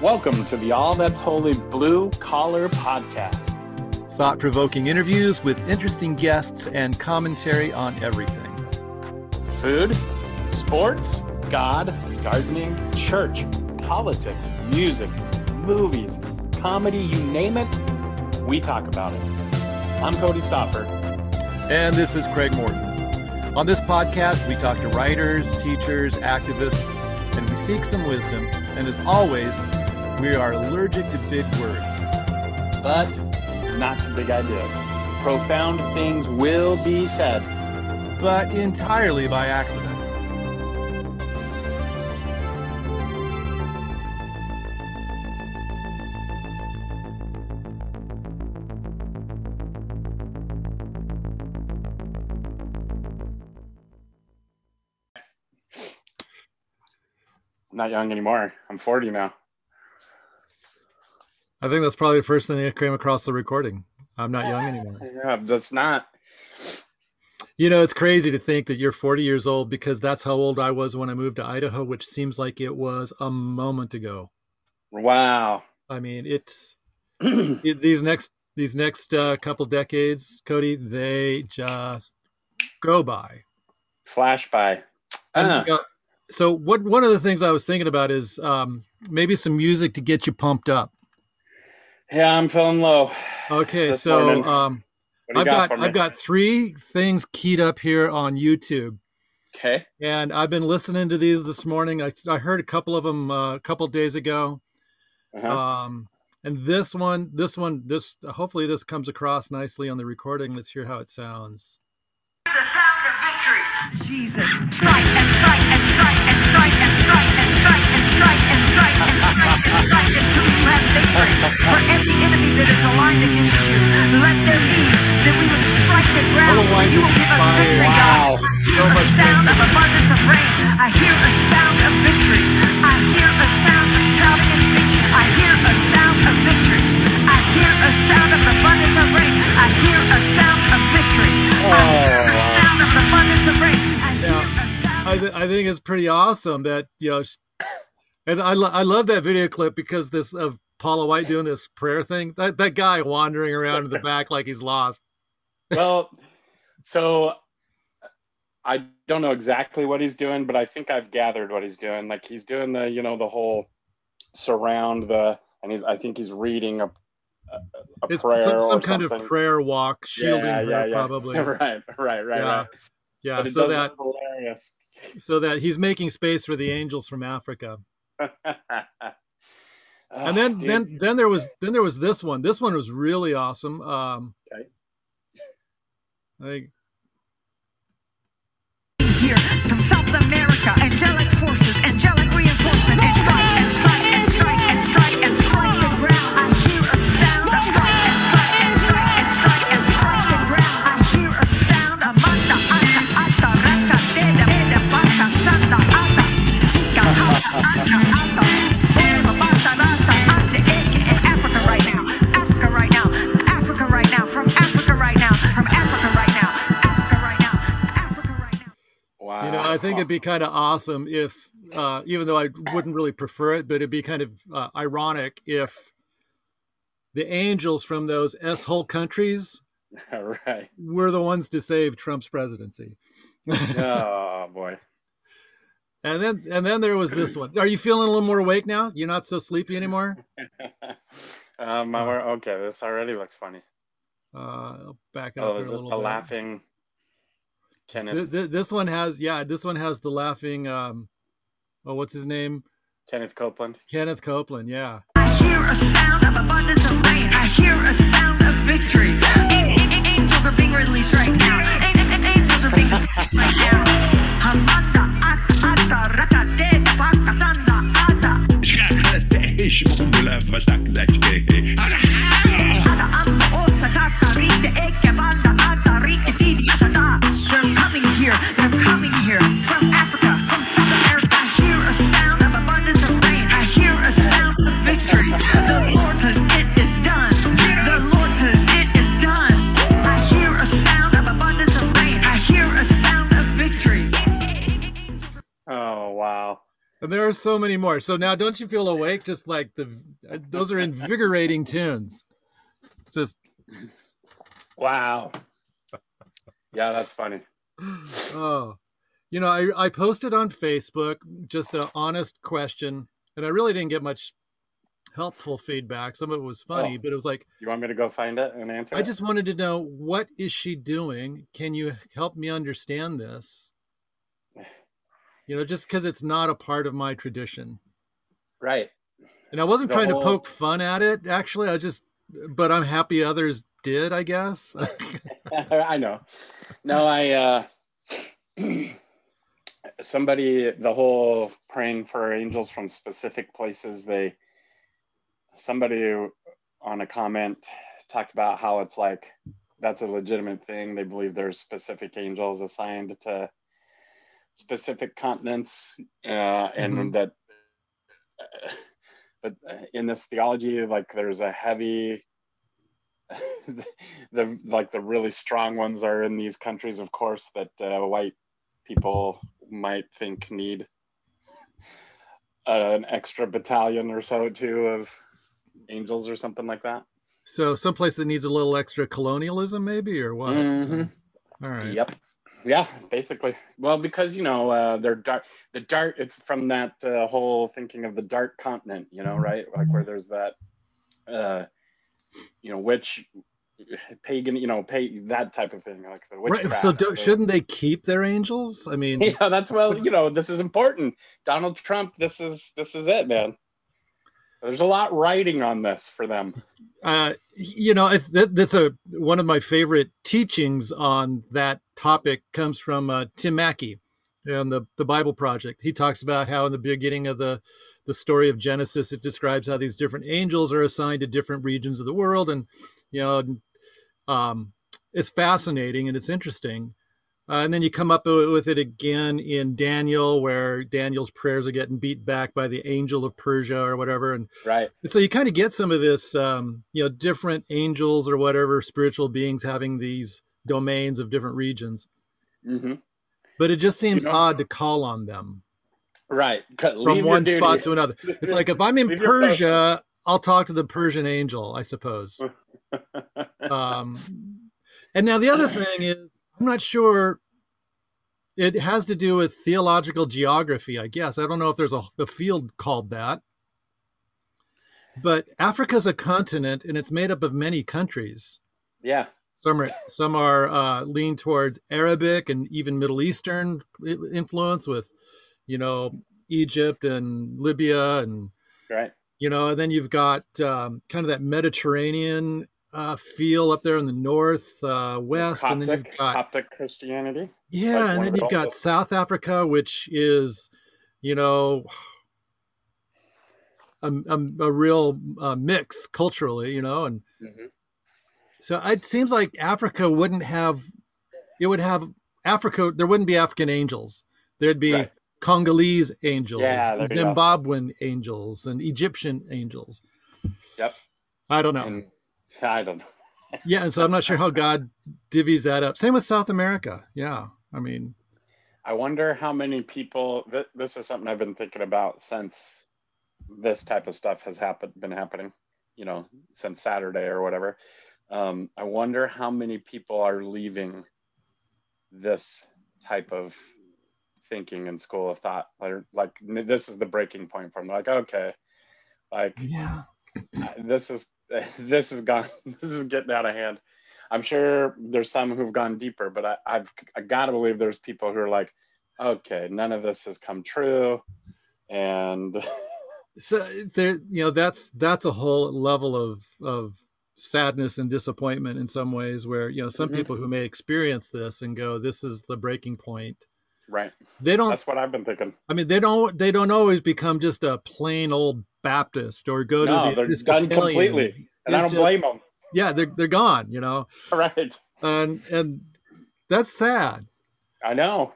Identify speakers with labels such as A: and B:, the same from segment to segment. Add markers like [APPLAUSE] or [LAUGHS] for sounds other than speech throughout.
A: Welcome to the All That's Holy Blue Collar Podcast.
B: Thought provoking interviews with interesting guests and commentary on everything
A: food, sports, God, gardening, church, politics, music, movies, comedy you name it, we talk about it. I'm Cody Stopper.
B: And this is Craig Morton. On this podcast, we talk to writers, teachers, activists, and we seek some wisdom. And as always, we are allergic to big words.
A: But not to big ideas. Profound things will be said.
B: But entirely by accident.
A: not young anymore. I'm 40 now.
B: I think that's probably the first thing that came across the recording. I'm not young anymore. [SIGHS]
A: Yeah, that's not.
B: You know, it's crazy to think that you're 40 years old because that's how old I was when I moved to Idaho, which seems like it was a moment ago.
A: Wow.
B: I mean, it's [CLEARS THROAT] it, these next these next uh, couple decades, Cody, they just go by.
A: Flash by.
B: Uh. so what one of the things I was thinking about is um, maybe some music to get you pumped up.
A: Yeah, I'm feeling low.
B: Okay, so um, I've got, got I've got three things keyed up here on YouTube.
A: Okay.
B: And I've been listening to these this morning. I, I heard a couple of them uh, a couple days ago. Uh-huh. Um, and this one, this one, this hopefully this comes across nicely on the recording. Let's hear how it sounds.
C: The sound of victory. Jesus, strike and strike and strike and strike and strike and strike and strike and strike and strike until you have victory. For every enemy that is aligned against you, let there be that we would strike the ground. You will give us victory, God. I hear a sound of abundance of rain. I hear a sound of victory. I hear a sound of shouting and singing. I hear a sound of victory. I hear a sound of abundance of rain. I hear a sound of victory. I hear a oh, sound of abundance of rain. I hear.
B: I, th- I think it's pretty awesome that you know, and I lo- I love that video clip because this of Paula White doing this prayer thing. That that guy wandering around in the back like he's lost.
A: Well, so I don't know exactly what he's doing, but I think I've gathered what he's doing. Like he's doing the, you know, the whole surround the, and he's, I think he's reading a, a, a
B: it's
A: prayer
B: some, some kind
A: something.
B: of prayer walk, shielding
A: yeah,
B: her
A: yeah, yeah.
B: probably. [LAUGHS]
A: right, right, right,
B: Yeah.
A: right.
B: Yeah, so that
A: hilarious.
B: so that he's making space for the angels from Africa. [LAUGHS] And then
A: dude.
B: then then there was then there was this one. This one was really awesome. Um,
A: Okay.
B: I think
C: here from South America. Angelic forces, angelic reinforcement, and strike
A: wow.
B: you know I think it'd be kind of awesome if, uh, even though I wouldn't really prefer it, but it'd be kind of uh, ironic if the angels from those s hole countries
A: All [LAUGHS] right.
B: were the ones to save Trump's presidency. [LAUGHS]
A: Oh boy.
B: And then and then there was this one. Are you feeling a little more awake now? You're not so sleepy anymore. [LAUGHS]
A: um, were- okay, this already looks funny.
B: Uh, back up
A: Oh, is this the laughing Kenneth
B: Th- th- this one has yeah. This one has the laughing. Um, oh, what's his name?
A: Kenneth Copeland?
B: Kenneth Copeland. Yeah.
C: I hear a sound of abundance of rain. I hear a sound of victory. Angels are being released right now. Angels are being released right now. Hamanda, at- ata, raka, de, baka, sanda, ata. Ata, amba, osa, kata, rite,
B: And there are so many more. So now, don't you feel awake? Just like the those are invigorating tunes. Just
A: wow. Yeah, that's funny.
B: Oh, you know, I I posted on Facebook just an honest question, and I really didn't get much helpful feedback. Some of it was funny,
A: Oh.
B: but it was like
A: You want me to go find it and answer?
B: I
A: it?
B: just wanted to know what is she doing? Can you help me understand this? You know, just because it's not a part of my tradition.
A: right.
B: And I wasn't
A: The
B: trying
A: whole-
B: to poke fun at it, actually. I just, but I'm happy others did, I guess. [LAUGHS] [LAUGHS]
A: I know. No, I uh [CLEARS THROAT] somebody the whole praying for angels from specific places they somebody on a comment talked about how it's like that's a legitimate thing they believe there's specific angels assigned to specific continents uh, and
B: Mhm.
A: that uh, but in this theology like there's a heavy [LAUGHS] the like the really strong ones are in these countries of course that uh, white people might think need an extra battalion or so too of angels or something like that
B: so, someplace that needs a little extra colonialism, maybe, or what?
A: Mhm.
B: All right.
A: Yep. Yeah, basically. Well, because you know uh, they're dark. The dark. It's from that uh, whole thinking of the dark continent. You know, right? Like where there's that, uh, you know, witch, pagan. You know, pay that type of thing, like the
B: Right.
A: witchcraft.
B: So, do, shouldn't they keep their angels? I mean, [LAUGHS]
A: Yeah, that's well. You know, this is important. Donald Trump. This is this is it, man. There's a lot writing on this for them.
B: uh, you know, that, that's a one of my favorite teachings on that topic comes from uh, Tim Mackie and the the Bible Project. He talks about how in the beginning of the the story of Genesis, it describes how these different angels are assigned to different regions of the world, and you know, um, it's fascinating and it's interesting. Uh, and then you come up with it again in Daniel, where Daniel's prayers are getting beat back by the angel of Persia or whatever, and
A: Right.
B: so you kind of get some of this um, you know different angels or whatever spiritual beings having these domains of different regions.
A: Hmm
B: but it just seems
A: know-
B: odd to call on them.
A: Right.
B: From one spot to another. It's like if i'm in
A: Leave
B: persia i'll talk to the persian angel i suppose. [LAUGHS] Um, and now the other thing is i'm not sure it has to do with theological geography i guess i don't know if there's a, a field called that but africa's a continent and it's made up of many countries
A: yeah.
B: some are some are uh, lean towards arabic and even middle eastern influence with you know egypt and libya and
A: Right.
B: you know and then you've got um, kind of that mediterranean uh, feel up there in the north uh, west and then you've got
A: Coptic Christianity.
B: yeah
A: like
B: and then you've got
A: old-
B: south africa which is you know a, a, a real uh, mix culturally you know and
A: Mhm.
B: so it seems like africa wouldn't have it would have africa there wouldn't be african angels there'd be
A: Right.
B: congolese angels
A: Yeah,
B: zimbabwean angels and egyptian angels
A: Yep.
B: i don't know
A: And I don't know.
B: yeah and so i'm not sure how god divvies that up same with south america yeah i mean
A: I wonder how many people. Th- this is something I've been thinking about since this type of stuff has happened, been happening. You know, since Saturday or whatever. Um, I wonder how many people are leaving this type of thinking and school of thought. Like, like this is the breaking point for them. like, okay, like
B: yeah
A: this is [LAUGHS] this is gone [LAUGHS] this is getting out of hand. I'm sure there's some who've gone deeper but I, i've i gotta believe there's people who are like okay none of this has come true. And [LAUGHS]
B: so there you know that's that's a whole level of of sadness and disappointment in some ways where you know some
A: Mhm.
B: people who may experience this and go this is the breaking point.
A: Right.
B: They don't
A: that's what i've been thinking.
B: I mean they don't they don't always become just a plain old baptist or go
A: no
B: to the
A: they're done completely and i don't
B: just-
A: blame them
B: yeah they're, they're gone you know [LAUGHS]
A: right
B: and and that's sad
A: i know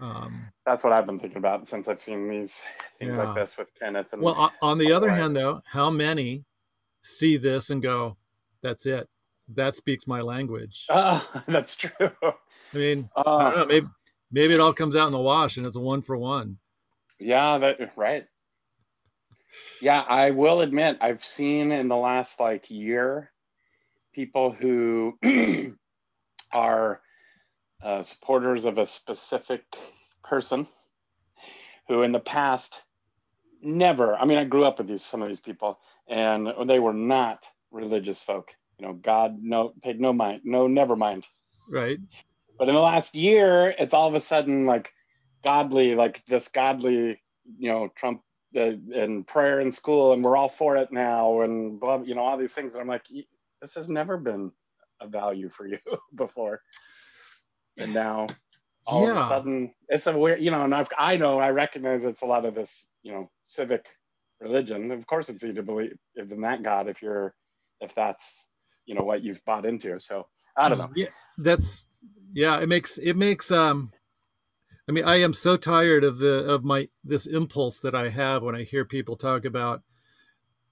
B: um
A: that's what i've been thinking about since i've seen these things
B: Yeah.
A: like this with kenneth and
B: well on the other
A: Right.
B: hand though how many see this and go that's it that speaks my language [LAUGHS]
A: Ah, that's true
B: i mean I
A: Ah,
B: don't know. Maybe maybe it all comes out in the wash and it's a one for one.
A: Yeah, that right. Yeah, I will admit I've seen in the last like year people who [CLEARS THROAT] are uh, supporters of a specific person who in the past never i mean i grew up with these some of these people and they were not religious folk you know god no paid no mind no never mind
B: Right.
A: but in the last year it's all of a sudden like godly like this godly you know trump and prayer in school and we're all for it now and blah you know all these things and i'm like this has never been a value for you [LAUGHS] before and now all of a sudden it's a weird you know and I've, i know i recognize it's a lot of this you know civic religion of course it's easy to believe in that god if you're if that's you know what you've bought into so i don't know
B: Yeah, that's yeah. It makes it makes um. I mean, I am so tired of the of my this impulse that I have when I hear people talk about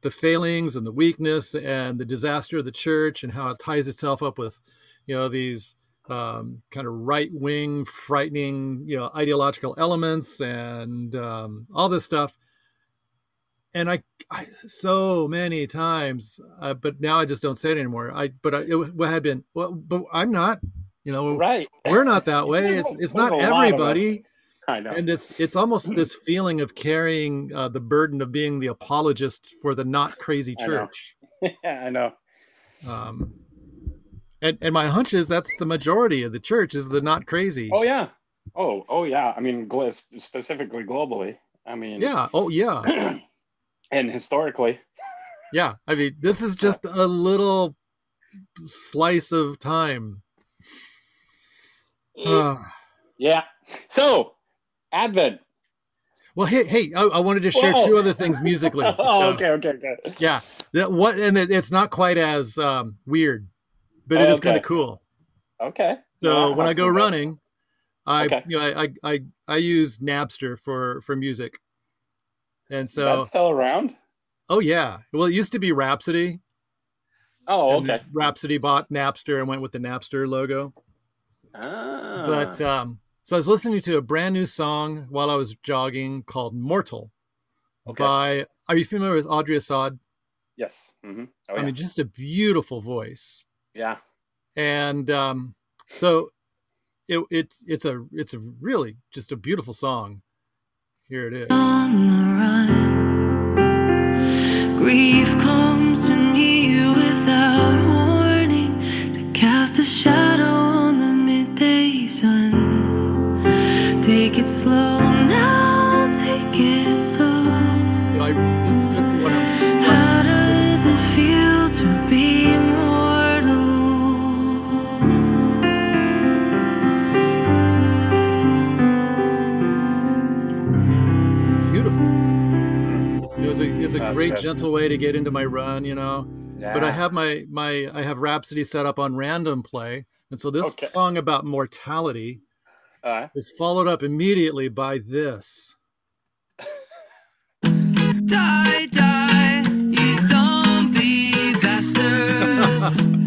B: the failings and the weakness and the disaster of the church and how it ties itself up with, you know, these um, kind of right wing, frightening, you know, ideological elements and um, all this stuff. And I, I so many times, uh, but now I just don't say it anymore. I, but I, it had been, well, but I'm not, you know,
A: right
B: we're not that way. It's it's not
A: There's a lot of
B: everybody,
A: i know
B: and it's it's almost this [CLEARS THROAT] feeling of carrying uh, the burden of being the apologist for the not crazy
A: I know.
B: church. [LAUGHS]
A: yeah i know
B: Um, and and my hunch is that's the majority of the church is the not crazy.
A: oh yeah oh oh yeah i mean gl- specifically globally i mean
B: yeah. Oh yeah. [CLEARS THROAT]
A: and historically
B: Yeah. I mean, this is just a little slice of time.
A: Yeah so advent
B: well, hey, hey, I, I wanted to share
A: Whoa.
B: two other things musically. [LAUGHS]
A: oh
B: So-
A: okay okay okay
B: Yeah, that what, and it, it's not quite as um, weird, but it is kind of cool.
A: okay
B: So when I go running, I
A: Okay.
B: you know I, I I I use Napster for for music, and so
A: that's still around
B: oh yeah, well it used to be Rhapsody.
A: oh okay
B: Rhapsody bought Napster and went with the Napster logo.
A: Ah.
B: But um, so I was listening to a brand new song while I was jogging called "Mortal"
A: okay
B: by. Are you familiar with Audrey Assad?
A: yes hmm oh,
B: I
A: yeah.
B: mean, just a beautiful voice.
A: yeah
B: and um, so it, it's it's a it's a really just a beautiful song. Here it is.
D: on the run. Grief comes to
B: great
A: good.
B: gentle way to get into my run, you know.
A: yeah
B: But I have my my I have Rhapsody set up on random play, and so this
A: Okay.
B: song about mortality
A: uh,
B: is followed up immediately by this.
D: Die, die, you zombie bastards. [LAUGHS]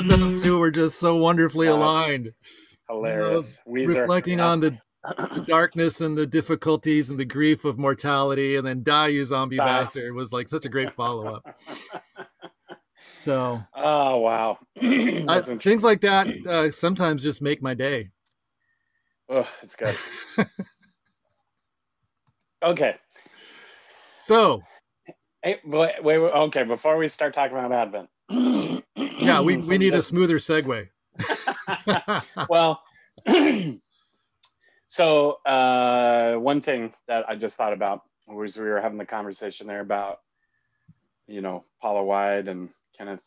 B: thought those two were just so wonderfully
A: That's
B: aligned.
A: hilarious Weezer.
B: reflecting
A: yeah.
B: on the, the [CLEARS THROAT] darkness and the difficulties and the grief of mortality, and then "Die, You Zombie
A: Die.
B: Bastard" was like such a great follow up. [LAUGHS] So
A: oh wow [CLEARS THROAT]
B: I, things like that uh, sometimes just make my day.
A: Oh, it's good [LAUGHS] okay
B: So
A: Hey, wait, wait, wait, okay. Before we start talking about Advent, [CLEARS THROAT]
B: yeah, we, we need a smoother segue. [LAUGHS]
A: well. [CLEARS THROAT] so uh, one thing that I just thought about was we were having the conversation there about, you know, Paula White and Kenneth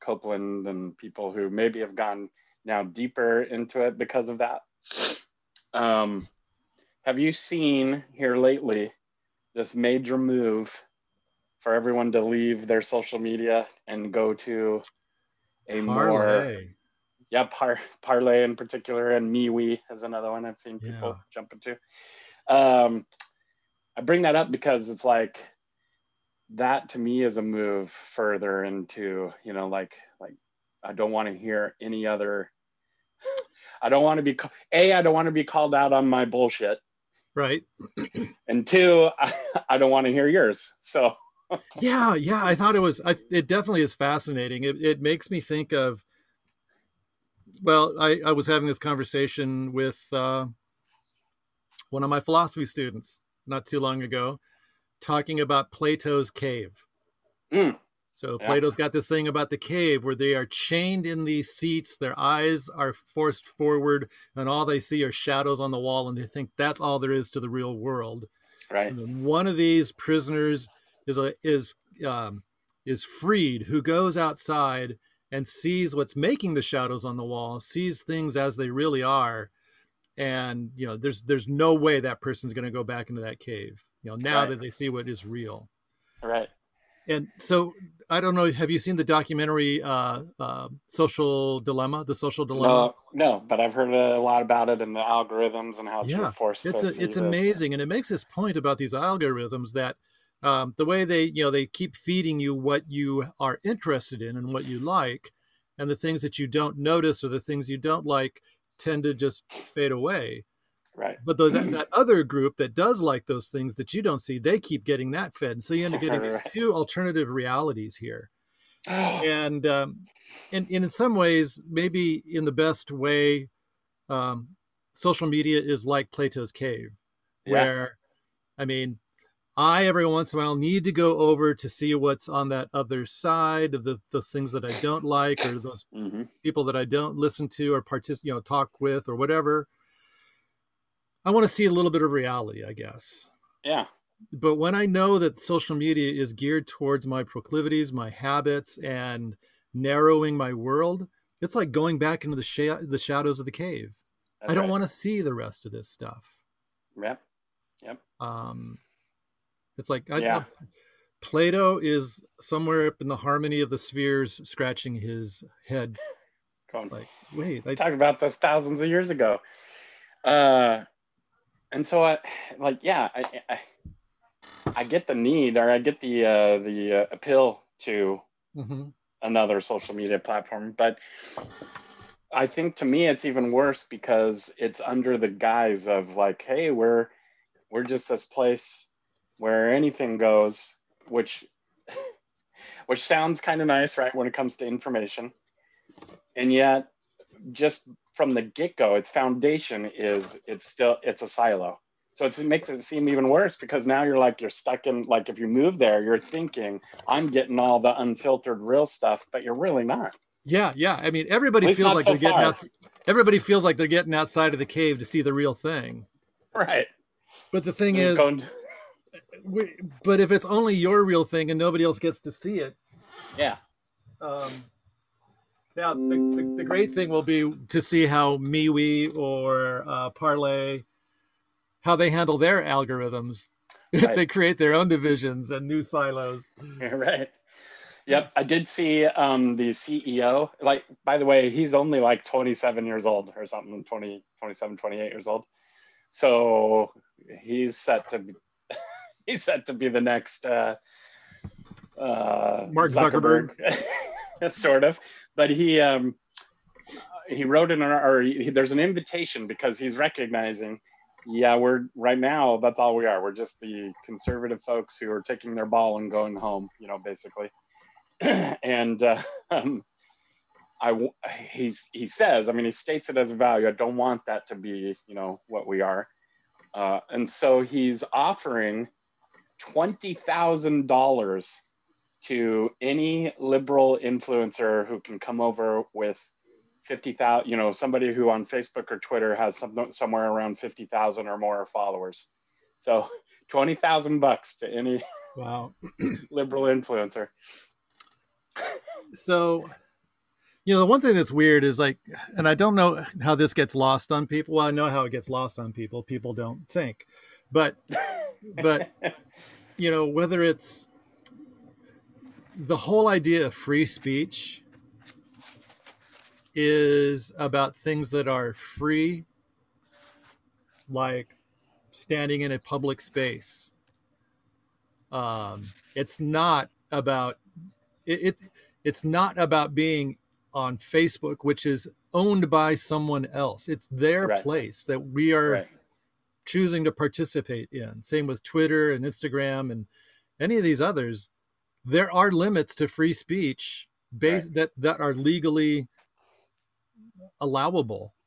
A: Copeland and people who maybe have gone now deeper into it because of that. Um, have you seen here lately this major move for everyone to leave their social media and go to a more yeah par, parler in particular and MeWe is another one i've seen people
B: Yeah.
A: jump into um i bring that up because it's like that to me is a move further into you know like like I don't want to hear any other. [LAUGHS] I don't want to be a. I don't want to be called out on my bullshit,
B: Right.
A: and two, [LAUGHS] I, I don't want to hear yours. So
B: Yeah, yeah. I thought it was. I, it definitely is fascinating. It, it makes me think of. Well, I, I was having this conversation with uh, one of my philosophy students not too long ago, talking about Plato's cave.
A: Mm.
B: So
A: Yeah.
B: Plato's got this thing about the cave where they are chained in these seats, their eyes are forced forward, and all they see are shadows on the wall, and they think that's all there is to the real world.
A: right,
B: And one of these prisoners is a, is um, is freed, who goes outside and sees what's making the shadows on the wall, sees things as they really are, and you know, there's there's no way that person's going to go back into that cave. You know, now
A: Right.
B: that they see what is real.
A: right.
B: And so, I don't know. Have you seen the documentary uh, uh, "Social Dilemma"? The Social Dilemma.
A: No, no, but I've heard a lot about it and the algorithms and how it's
B: Yeah, it's a, it's amazing and it makes this point about these algorithms that um, the way they you know they keep feeding you what you are interested in and what you like and the things that you don't notice or the things you don't like tend to just fade away.
A: Right.
B: but those that [CLEARS THROAT] other group that does like those things that you don't see they keep getting that fed. And so you end up getting these two alternative realities here. [GASPS] And um, and, and in some ways, maybe in the best way, um, social media is like Plato's cave,
A: Yeah.
B: where, I mean, I every once in a while need to go over to see what's on that other side of the those things that I don't like or those
A: hmm
B: people that I don't listen to or partic- you know, talk with or whatever. I want to see a little bit of reality, I guess
A: Yeah.
B: but when I know that social media is geared towards my proclivities, my habits, and narrowing my world, it's like going back into the sha- the shadows of the cave.
A: That's
B: I don't
A: right.
B: want to see the rest of this stuff.
A: Yep. Yep.
B: Um, it's like I,
A: Yeah.
B: Plato is somewhere up in the harmony of the spheres, scratching his head.
A: Going.
B: Like, wait, I,
A: talked about this thousands of years ago. Uh, and so I like, yeah, I, I, I get the need or I get the, uh, the uh, appeal to
B: Mhm.
A: another social media platform, but I think to me, it's even worse because it's under the guise of like, Hey, we're, we're just this place where anything goes, which, [LAUGHS] which sounds kind of nice, right? When it comes to information. And yet just from the get-go its foundation is it's still it's a silo so it's, it makes it seem even worse because now you're like you're stuck in like if you move there you're thinking i'm getting all the unfiltered real stuff but you're really not
B: yeah, yeah. I mean, everybody feels like
A: so
B: they're getting out. Everybody feels like they're getting outside of the cave to see the real thing.
A: right
B: But the thing is,
A: going-
B: but if it's only your real thing and nobody else gets to see it,
A: yeah
B: um, now the, the, the great thing will be to see how MeWe or uh, Parler, how they handle their algorithms. [LAUGHS]
A: Right.
B: they create their own divisions and new silos.
A: You're [LAUGHS] right. Yep, I did see um, the CEO. Like, by the way, he's only like 27 years old or something, 20, 27, 28 years old. So he's set to [LAUGHS] he's set to be the next uh, uh,
B: Mark Zuckerberg. [LAUGHS]
A: sort of. But he um, he wrote in our, or he, there's an invitation because he's recognizing yeah, we're right now. That's all we are. We're just the conservative folks who are taking their ball and going home. You know, basically. [CLEARS THROAT] and uh, um, I, he's he says. I mean, he states it as a value. I don't want that to be, you know, what we are. Uh, and so he's offering twenty thousand dollars to any liberal influencer who can come over with 50,000, you know, somebody who on Facebook or Twitter has some, somewhere around 50,000 or more followers. So [LAUGHS] 20,000 bucks to any
B: Wow. [LAUGHS]
A: liberal influencer.
B: So, you know, the one thing that's weird is like, and I don't know how this gets lost on people. Well, I know how it gets lost on people. People don't think, but, but, [LAUGHS] you know, whether it's the whole idea of free speech is about things that are free, like standing in a public space Um, it's not about it, it's it's not about being on Facebook, which is owned by someone else. It's their
A: Right.
B: place that we are
A: Right.
B: Choosing to participate in. Same with Twitter and Instagram and any of these others. There are limits to free speech based that that are legally allowable. [LAUGHS]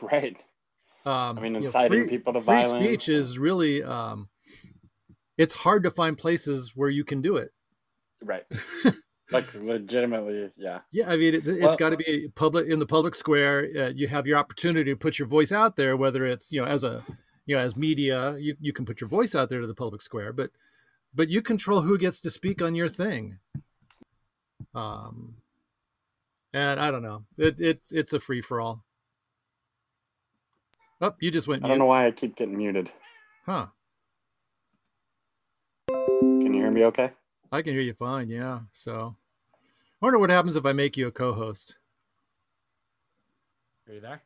A: Right.
B: Um,
A: I mean,
B: you know,
A: inciting
B: free,
A: people to violence.
B: free
A: violence.
B: speech is really um, it's hard to find places where you can do it.
A: Right. [LAUGHS] like legitimately, yeah.
B: Yeah, I mean, it, it's
A: Well-
B: got to be public in the public square. Uh, you have your opportunity to put your voice out there, whether it's you know as a you know as media, you, you can put your voice out there to the public square, but but you control who gets to speak on your thing. Um, and I don't know, it, it's it's a free for all. Oh, you just went
A: I don't
B: mute,
A: know why I keep getting muted.
B: huh?
A: Can you hear me okay?
B: I can hear you fine. Yeah. So, I wonder what happens if I make you a co-host.
E: Are you there?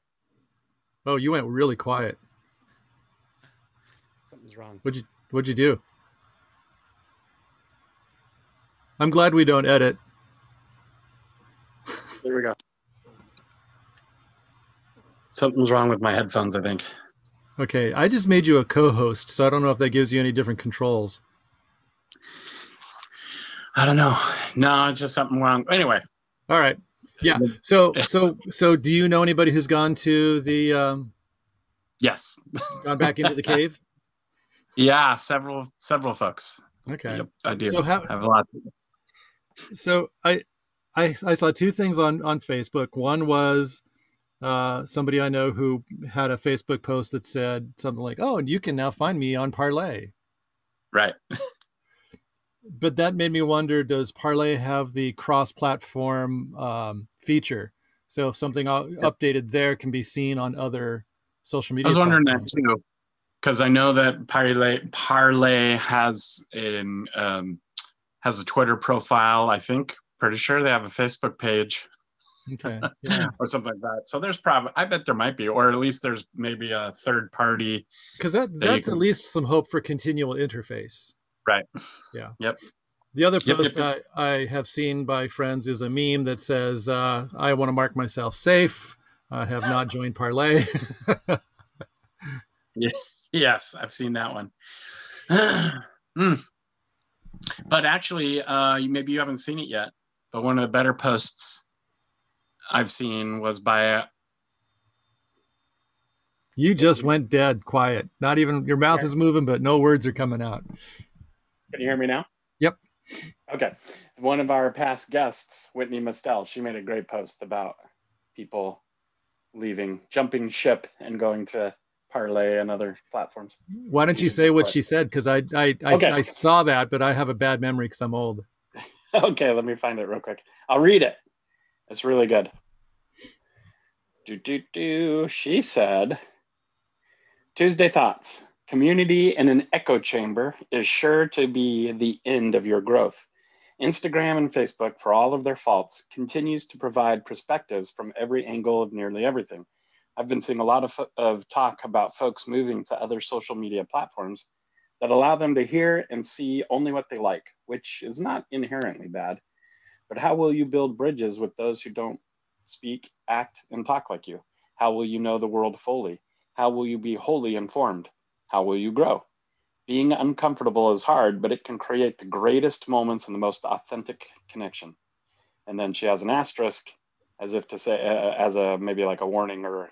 B: Oh, you went really quiet.
E: Something's wrong.
B: What'd you What'd you do? I'm glad we don't edit. [LAUGHS]
E: There we go. Something's wrong with my headphones, I think.
B: Okay, I just made you a co-host, so I don't know if that gives you any different controls.
E: I don't know. No, it's just something wrong. Anyway,
B: All right. Yeah. So so so do you know anybody who's gone to the um
E: yes.
B: gone back into the cave? [LAUGHS]
E: Yeah, several several folks.
B: Okay.
E: Yep, I do.
B: So how
E: I have a lot.
B: so I, I I saw two things on on Facebook. One was uh, somebody I know who had a Facebook post that said something like, "Oh, and you can now find me on Parler."
E: Right. [LAUGHS]
B: But that made me wonder: Does Parler have the cross-platform um, feature? So if something u- updated there can be seen on other social media.
E: I was wondering that too, because I know that Parler Parler has an um, has a Twitter profile. I think pretty sure they have a Facebook page
B: Okay. [LAUGHS] Yeah.
E: or something like that. So there's probably I bet there might be, or at least there's maybe a third party.
B: Because that
E: you
B: that's at least some hope for continual interface.
E: Right.
B: Yeah.
E: Yep.
B: The other
E: Yep, yep,
B: post
E: yep.
B: I, I have seen by friends is a meme that says, uh, "I want to mark myself safe. I have not joined Parler." [LAUGHS]
E: Yes, I've seen that one. [SIGHS] Hmm. But actually, uh, maybe you haven't seen it yet. But one of the better posts I've seen was by a,
B: you just went dead, quiet. Not even your mouth is moving, but no words are coming out.
A: Can you hear me now?
B: Yep.
A: Okay. One of our past guests, Whitney Mostel, she made a great post about people leaving, jumping ship, and going to Parler and other platforms.
B: Why don't you say what she said? Because I I, I,
A: Okay.
B: I saw that, but I have a bad memory because I'm old. [LAUGHS]
A: Okay, let me find it real quick. I'll read it. It's really good. Do do do. She said, Tuesday thoughts. Community in an echo chamber is sure to be the end of your growth. Instagram and Facebook, for all of their faults, continues to provide perspectives from every angle of nearly everything. I've been seeing a lot of, of talk about folks moving to other social media platforms that allow them to hear and see only what they like, which is not inherently bad. But how will you build bridges with those who don't speak, act, and talk like you? How will you know the world fully? How will you be wholly informed? How will you grow? Being uncomfortable is hard, but it can create the greatest moments and the most authentic connection. And then she has an asterisk as if to say, uh, as a maybe like a warning or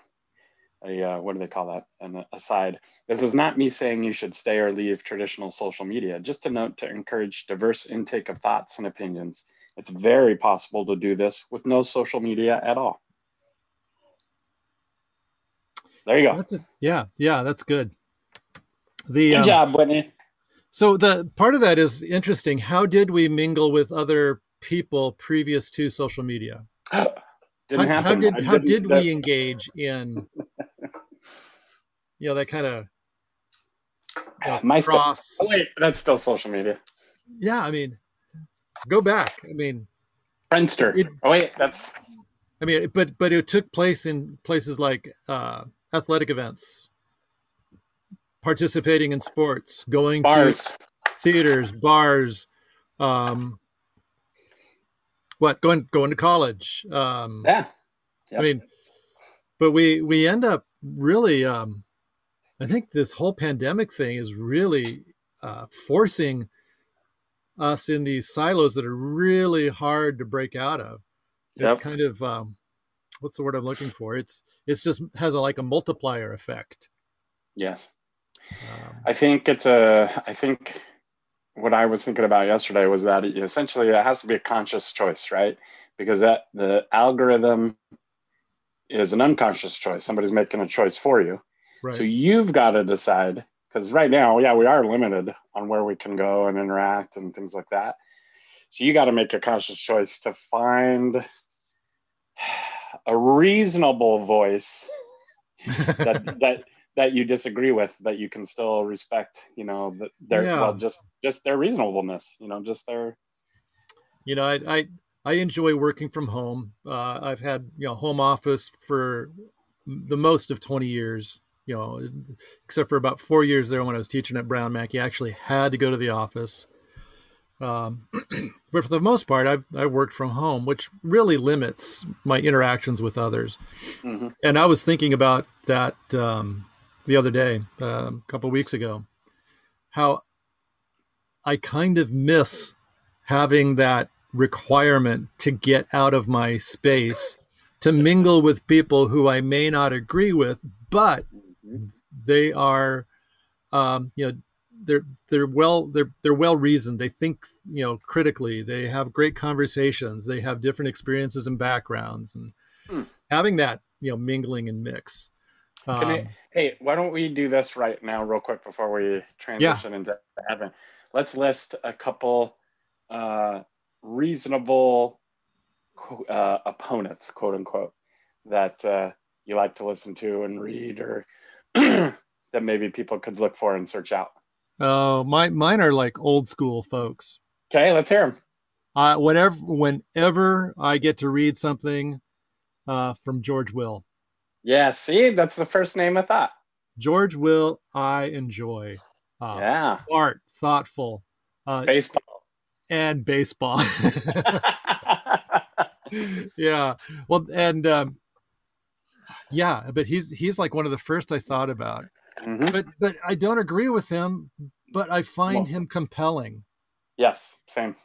A: a, uh, what do they call that? An aside. This is not me saying you should stay or leave traditional social media, just a note to encourage diverse intake of thoughts and opinions. It's very possible to do this with no social media at all. There you go.
B: That's a, yeah, yeah, that's good. The
A: Good
B: um,
A: job, Whitney.
B: So the part of that is interesting. How did we mingle with other people previous to social media? [GASPS]
A: Didn't
B: how,
A: happen.
B: how did how did
A: that-
B: we engage in you know that kind of
A: MySpace.
B: cross
A: Oh, wait, that's still social media.
B: yeah i mean go back i mean
A: Friendster.
B: It-
A: oh wait, that's
B: i mean but but it took place in places like uh athletic events participating in sports going
A: bars.
B: to theaters, bars, um, what going going to college. Um,
F: Yeah.
B: I mean, but we we end up really. Um, I think this whole pandemic thing is really uh, forcing us in these silos that are really hard to break out of. It's kind of um, what's the word I'm looking for? It's it's just has a like a multiplier effect.
F: Yes.
B: Um,
F: I think it's a. I think what I was thinking about yesterday was that it, essentially it has to be a conscious choice, right? Because that the algorithm is an unconscious choice. Somebody's making a choice for you.
B: Right.
F: So you've got to decide. Because right now, yeah, we are limited on where we can go and interact and things like that. So you got to make a conscious choice to find a reasonable voice [LAUGHS] that that that you disagree with that you can still respect you know their
B: Yeah.
F: well just just their reasonableness you know just their
B: you know, I, I I enjoy working from home. Uh, I've had you know home office for the most of 20 years. You know, except for about four years there when I was teaching at Brown Mac, you actually had to go to the office. Um, [CLEARS THROAT] but for the most part, I've I worked from home, which really limits my interactions with others.
F: Mhm.
B: And I was thinking about that um, the other day, um, a couple weeks ago, how I kind of miss having that requirement to get out of my space to mingle with people who I may not agree with, but they are, um, you know, they're they're well they're they're well reasoned. They think you know critically. They have great conversations. They have different experiences and backgrounds, and
F: Hmm.
B: having that you know mingling and mix. Um,
F: I- hey why don't we do this right now real quick before we transition into advent let's list a couple uh reasonable uh opponents quote unquote that uh you like to listen to and read or [CLEARS THROAT] that maybe people could look for and search out
B: oh, my mine are like old school folks.
F: okay let's hear them
B: Uh, whatever, whenever I get to read something uh, from George Will,
F: yeah see that's the first name i thought
B: George Will, I enjoy. Uh,
F: Yeah.
B: smart, thoughtful, uh,
F: baseball
B: and baseball. [LAUGHS] [LAUGHS] yeah, well, and um, yeah, but he's he's like one of the first I thought about.
F: Mhm.
B: But but I don't agree with him. But I find
F: Well-
B: him compelling.
F: yes same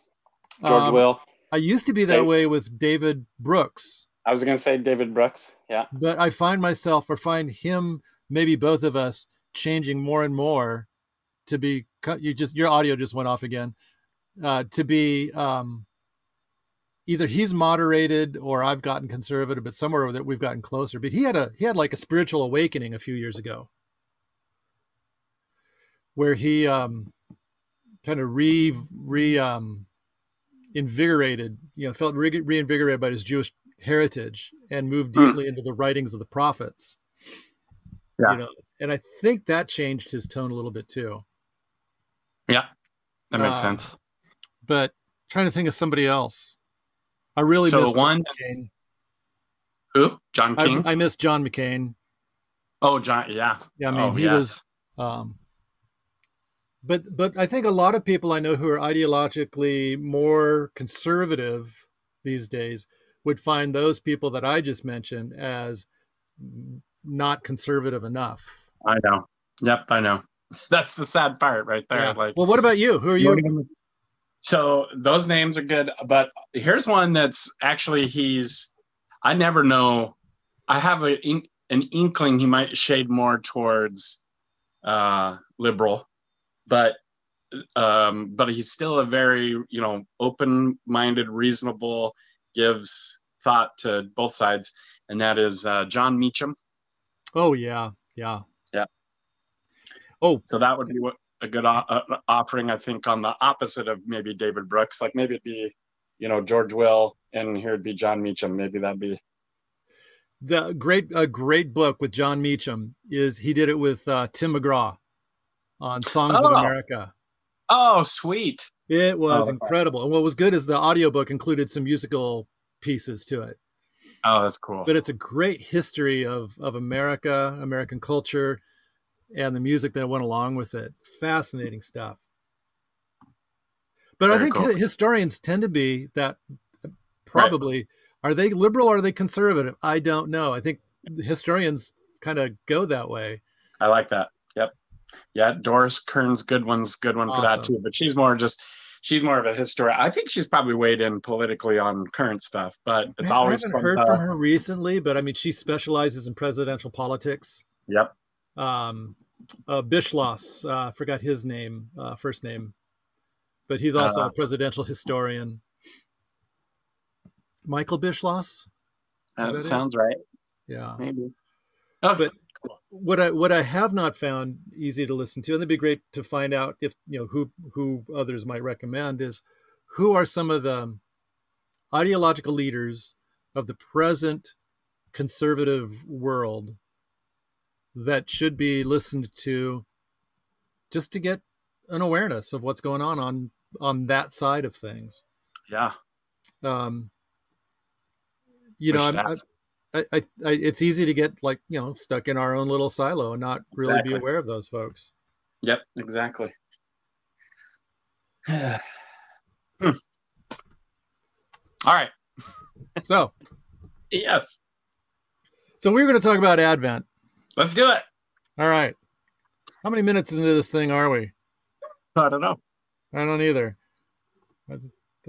F: george
B: Um,
F: will
B: I used to be that
F: Dave-
B: way with David Brooks.
F: i was gonna say david brooks yeah
B: but I find myself or find him, maybe both of us, changing more and more to be. You just your audio just went off again. Uh, to be um, either he's moderated or I've gotten conservative, but somewhere that we've gotten closer. But he had a he had like a spiritual awakening a few years ago, where he um, kind of re re um, invigorated, you know, felt re- reinvigorated by his Jewish heritage and moved
F: Hmm.
B: deeply into the writings of the prophets.
F: Yeah.
B: You know, and I think that changed his tone a little bit too.
A: Yeah, that makes
B: Uh,
A: sense.
B: But trying to think of somebody else. I really
A: So
B: miss
A: one-
B: John McCain.
A: Who? John King?
B: I, I miss John McCain.
A: oh, John. Yeah.
B: Yeah, I mean
A: oh,
B: he was um but but I think a lot of people I know who are ideologically more conservative these days would find those people that I just mentioned as not conservative enough.
A: I know. Yep, I know. [LAUGHS] That's the sad part right there.
B: Yeah.
A: Like,
B: well, what about you? Who are you?
A: So those names are good, but here's one that's actually he's. I never know. I have a an inkling he might shade more towards uh, liberal, but um, but he's still a very you know open-minded, reasonable, gives thought to both sides, and that is uh, Jon Meacham.
B: Oh yeah, yeah,
A: Yeah.
B: Oh,
A: So that would be what a good o- uh, offering, I think, on the opposite of maybe David Brooks. Like maybe it'd be, you know, George Will, and here it'd be Jon Meacham. Maybe that'd be.
B: the great a great book with Jon Meacham is he did it with uh, Tim McGraw on Songs of
A: Oh.
B: America.
A: Oh, sweet!
B: It was
A: Oh,
B: incredible, and what was good is the audiobook included some musical pieces to it.
A: Oh, that's cool.
B: But it's a great history of of America, American culture, and the music that went along with it. Fascinating stuff. But I think
A: cool.
B: historians tend to be that probably are they liberal or are they conservative? I don't know. I think historians kind of go that way.
A: I like that. Yep. Yeah, Doris Kearns Goodwin's good one for that too. But she's more just she's more of a historian. I think she's probably weighed in politically on current stuff, but it's
B: I
A: always
B: haven't
A: fun
B: heard from her recently, but I mean, she specializes in presidential politics.
A: Yep.
B: Um, uh, Beschloss, uh, forgot his name, uh, first name, but he's also
A: Uh,
B: a presidential historian. Michael Beschloss,
A: That,
B: that it?
A: sounds right.
B: yeah.
A: Maybe. Oh,
B: But-
A: cool.
B: what I what I have not found easy to listen to, and it'd be great to find out if you know who who others might recommend is who are some of the ideological leaders of the present conservative world that should be listened to just to get an awareness of what's going on on on that side of things.
A: yeah.
B: Um, you
A: We
B: know, I'm, I. I, I, it's easy to get like you know stuck in our own little silo and not really
A: Exactly.
B: be aware of those folks.
A: Yep, exactly. Hmm. [SIGHS] All right.
B: So,
A: Yes.
B: so we're going to talk about Advent.
A: Let's do it.
B: All right, how many minutes into this thing are we?
A: I don't know.
B: I don't either. I,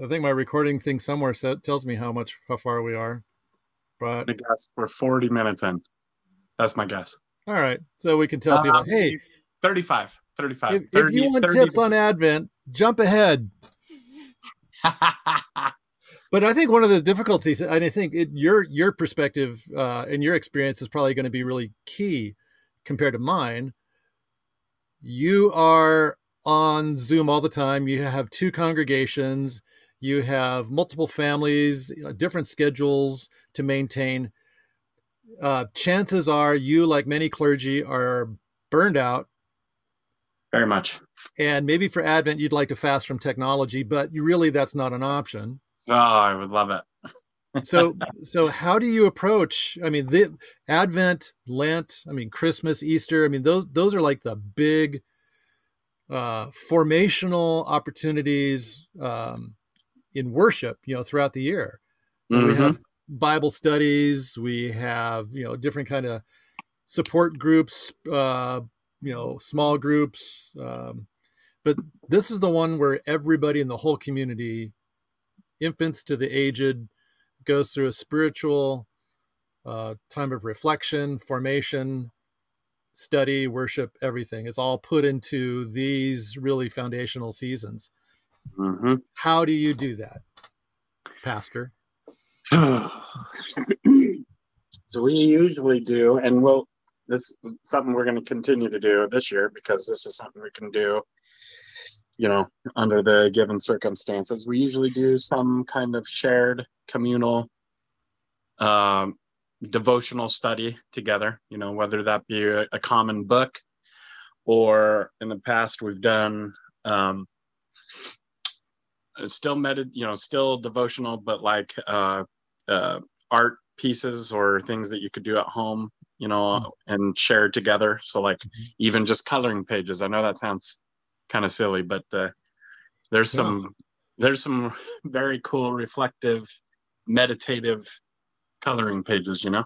B: I think my recording thing somewhere sa tells me how much how far we are. But
A: I guess we're 40 minutes in. That's my guess.
B: all right, so we can tell people,
A: Um,
B: hey,
A: 35. 35.
B: if, if you want
A: 30
B: tips on Advent, jump ahead. [LAUGHS] But I think one of the difficulties, and I think it, your your perspective uh, and your experience is probably going to be really key compared to mine. You are on Zoom all the time. You have two congregations. You have multiple families, different schedules to maintain. Uh, chances are, you, like many clergy, are burned out
A: Very much.
B: and maybe for Advent you'd like to fast from technology, but you really that's not an option.
A: Oh, I would love it.
B: so [LAUGHS] so how do you approach i mean the advent lent i mean christmas easter i mean those those are like the big uh formational opportunities um in worship you know throughout the year we
A: Mhm.
B: have bible studies we have you know different kind of support groups uh you know small groups um but this is the one where everybody in the whole community infants to the aged goes through a spiritual uh, time of reflection, formation, study, worship, everything. It's all put into these really foundational seasons.
A: Mhm.
B: How do you do that, Pastor? [SIGHS]
A: so we usually do, and we'll. This is something we're going to continue to do this year because this is something we can do. You know, under the given circumstances, we usually do some kind of shared communal um, devotional study together. You know, whether that be a, a common book, or in the past we've done um, still medit you know still devotional but like uh, uh art pieces or things that you could do at home you know and share together. So like even just coloring pages. I know that sounds kind of silly but uh, there's
B: Yeah.
A: some there's some [LAUGHS] very cool reflective meditative coloring pages you know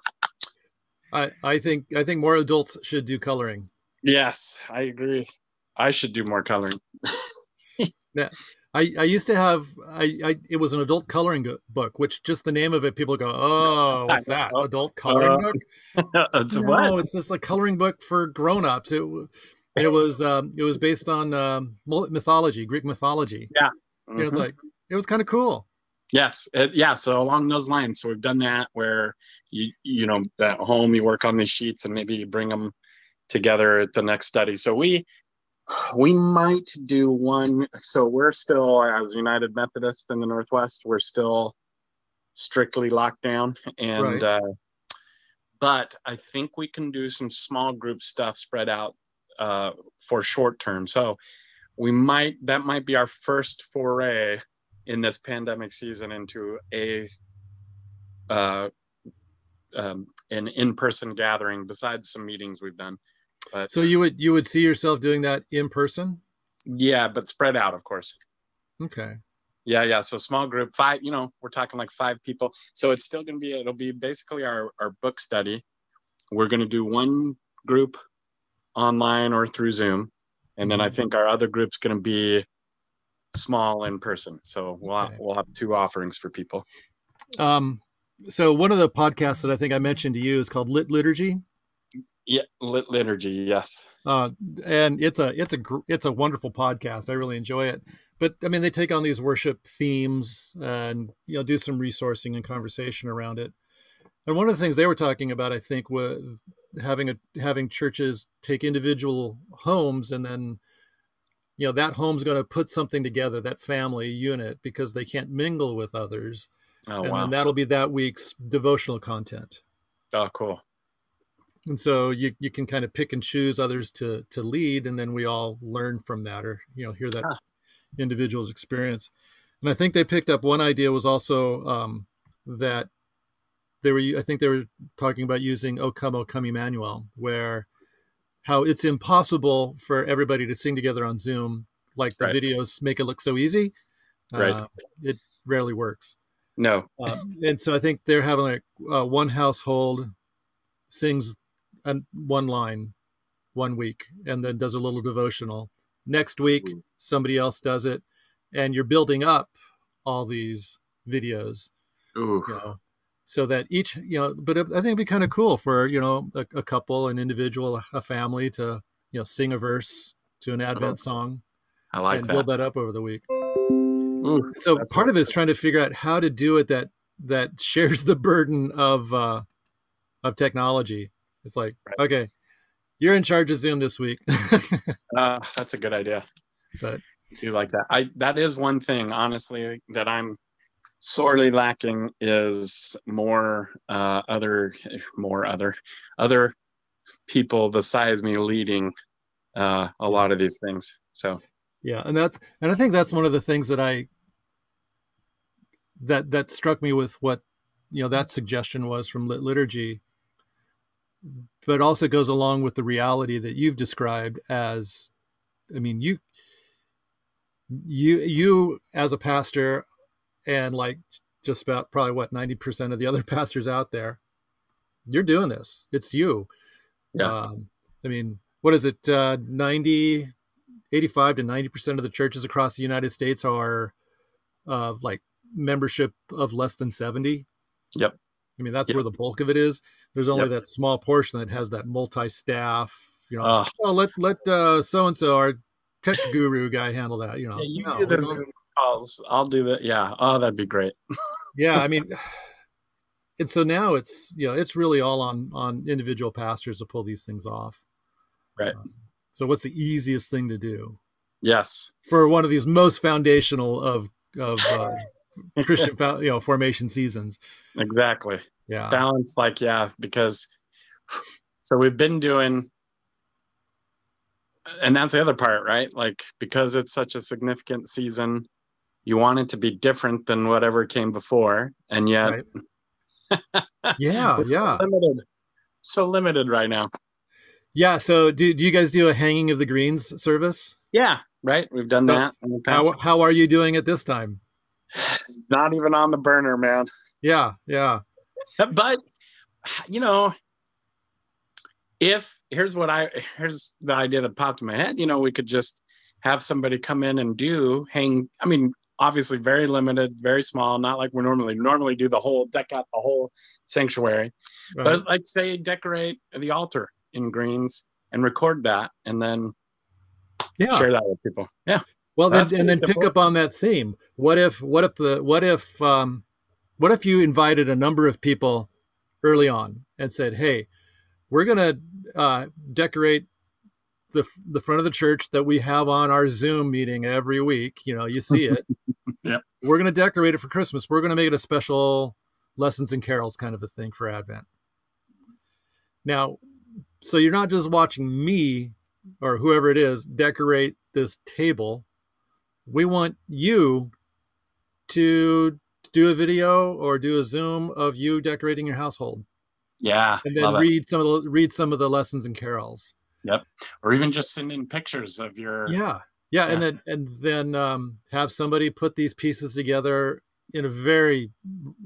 B: I, I think I think more adults should do coloring.
A: yes i agree i should do more coloring [LAUGHS] yeah.
B: I, I used to have I, I it was an adult coloring book, which just the name of it, people go, oh, what's that? [LAUGHS] Adult coloring
A: Uh,
B: book?
A: It's
B: no,
A: what?
B: it's just a coloring book for grown-ups. It it was um, it was based on um, mythology, Greek mythology. You know, it's
A: Mhm.
B: like it was kind of cool.
A: Yes, it, yeah. So along those lines, so we've done that where you you know at home you work on these sheets and maybe you bring them together at the next study. So we we might do one. So we're still as United Methodist in the Northwest, we're still strictly locked down, and
B: Right.
A: uh, but I think we can do some small group stuff spread out uh, for short term. So we might that might be our first foray in this pandemic season into a uh, um, an in-person gathering besides some meetings we've done. But
B: So you would you would see yourself doing that in person?
A: yeah, but spread out, of course.
B: Okay.
A: Yeah, yeah. So small group, five. You know, we're talking like five people. So it's still going to be. It'll be basically our our book study. We're going to do one group online or through Zoom, and then I
B: Mhm.
A: think our other group's going to be small in person. So we'll
B: Okay.
A: we'll have two offerings for people.
B: Um, so one of the podcasts that I think I mentioned to you is called Lit Liturgy.
A: Yeah, lit liturgy. Yes.
B: uh, and it's a it's a gr- it's a wonderful podcast. I really enjoy it. But I mean, they take on these worship themes and you know do some resourcing and conversation around it. And one of the things they were talking about, I think, was having a having churches take individual homes and then you know that home's going to put something together that family unit because they can't mingle with others
A: Oh
B: and
A: wow.
B: that'll be that week's devotional content
A: oh cool.
B: and so you you can kind of pick and choose others to to lead and then we all learn from that or you know hear that
A: Huh.
B: individual's experience and i think they picked up one idea was also um, that they were i think they were talking about using o come o come emmanuel where how it's impossible for everybody to sing together on zoom like the
A: Right.
B: videos make it look so easy
A: Right.
B: Uh, it rarely works
A: No.
B: um, and so I think they're having like uh, one household sings an, one line one week and then does a little devotional. Next week, somebody else does it, and you're building up all these videos,
A: Ooh.
B: you know, so that each, you know, but I think it'd be kind of cool for you know a, a couple, an individual, a family to you know sing a verse to an Advent song
A: I like
B: and
A: that.
B: build that up over the week
A: Ooh.
B: so part of it is trying to figure out how to do it that that [LAUGHS] shares the burden of uh of technology it's like
A: Right.
B: okay you're in charge of zoom this week
A: Uh, [LAUGHS] that's a good idea.
B: But-
A: I do like that. I that is one thing, honestly, that I'm sorely lacking is more uh, other more other other people besides me leading uh, a lot of these things. So
B: yeah and that's and i think that's one of the things that i that that struck me with what you know that suggestion was from lit liturgy but also goes along with the reality that you've described as i mean you you you as a pastor and like just about probably what 90% of the other [LAUGHS] pastors out there you're doing this it's you
A: Yeah.
B: um, i mean what is it uh 90 85 to 90% of the churches across the united states are uh like membership of less than 70
A: Yep.
B: i mean that's
A: Yep.
B: where the bulk of it is there's only
A: Yep.
B: that small portion that has that multi-staff you know
A: uh,
B: oh let let uh so and so our tech guru guy handle that you know
A: yeah, you
B: No,
A: do the calls. I'll do that. Yeah. Oh, that'd be great.
B: yeah i [LAUGHS] mean and so now it's you know it's really all on on individual pastors to pull these things off
A: Right.
B: Um, so what's the easiest thing to do
A: Yes.
B: for one of these most foundational of of uh, [LAUGHS] christian you know formation seasons
A: Exactly.
B: yeah
A: balance like yeah because so we've been doing and that's the other part right like because it's such a significant season you want it to be different than whatever came before and yet
B: right. [LAUGHS] yeah yeah
A: so limited. So limited right now.
B: Yeah so do, do you guys do a hanging of the greens service?
A: Yeah right we've done
B: So,
A: that in the past.
B: how, how are you doing it this time?
A: Not even on the burner man.
B: Yeah yeah. [LAUGHS]
A: But you know if here's what i here's the idea that popped in my head you know we could just have somebody come in and do hang i mean obviously very limited very small not like we normally normally do the whole deck out the whole sanctuary.
B: Right.
A: but like say decorate the altar in greens and record that and then
B: yeah.
A: share that with people. Yeah.
B: Well, then, and then
A: pretty
B: pick up on that theme. What if, what if the, what if, um, what if you invited a number of people early on and said, "Hey, we're gonna uh, decorate the the front of the church that we have on our Zoom meeting every week. You know, you see it. [LAUGHS]
A: Yep.
B: We're gonna decorate it for Christmas. We're gonna make it a special lessons and carols kind of a thing for Advent. Now, so you're not just watching me or whoever it is decorate this table. We want you to do a video or do a Zoom of you decorating your household,
A: yeah
B: and then
A: love it.
B: read some of the read some of the lessons and carols.
A: Or even just send in pictures of your
B: Yeah, Yeah, and then and then um, have somebody put these pieces together in a very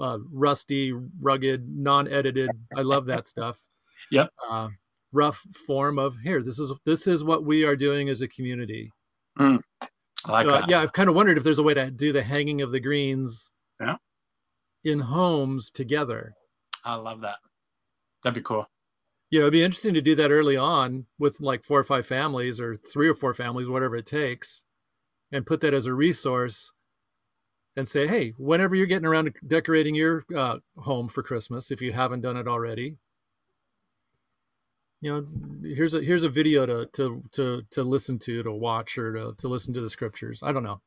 B: uh, rusty, rugged, non-edited. I love that stuff. [LAUGHS]
A: Yep.
B: Uh, rough form of here. This is this is what we are doing as a community.
A: I like
B: so,
A: that.
B: yeah, I've kind of wondered if there's a way to do the hanging of the greens.
A: Yeah.
B: In homes together.
A: I love that. That'd be cool.
B: You know, it'd be interesting to do that early on with like four or five families or three or four families, whatever it takes, and put that as a resource and say, hey, whenever you're getting around to decorating your uh, home for Christmas, if you haven't done it already, you know, here's a here's a video to to to to listen to, to watch, or to to listen to the scriptures. I don't know.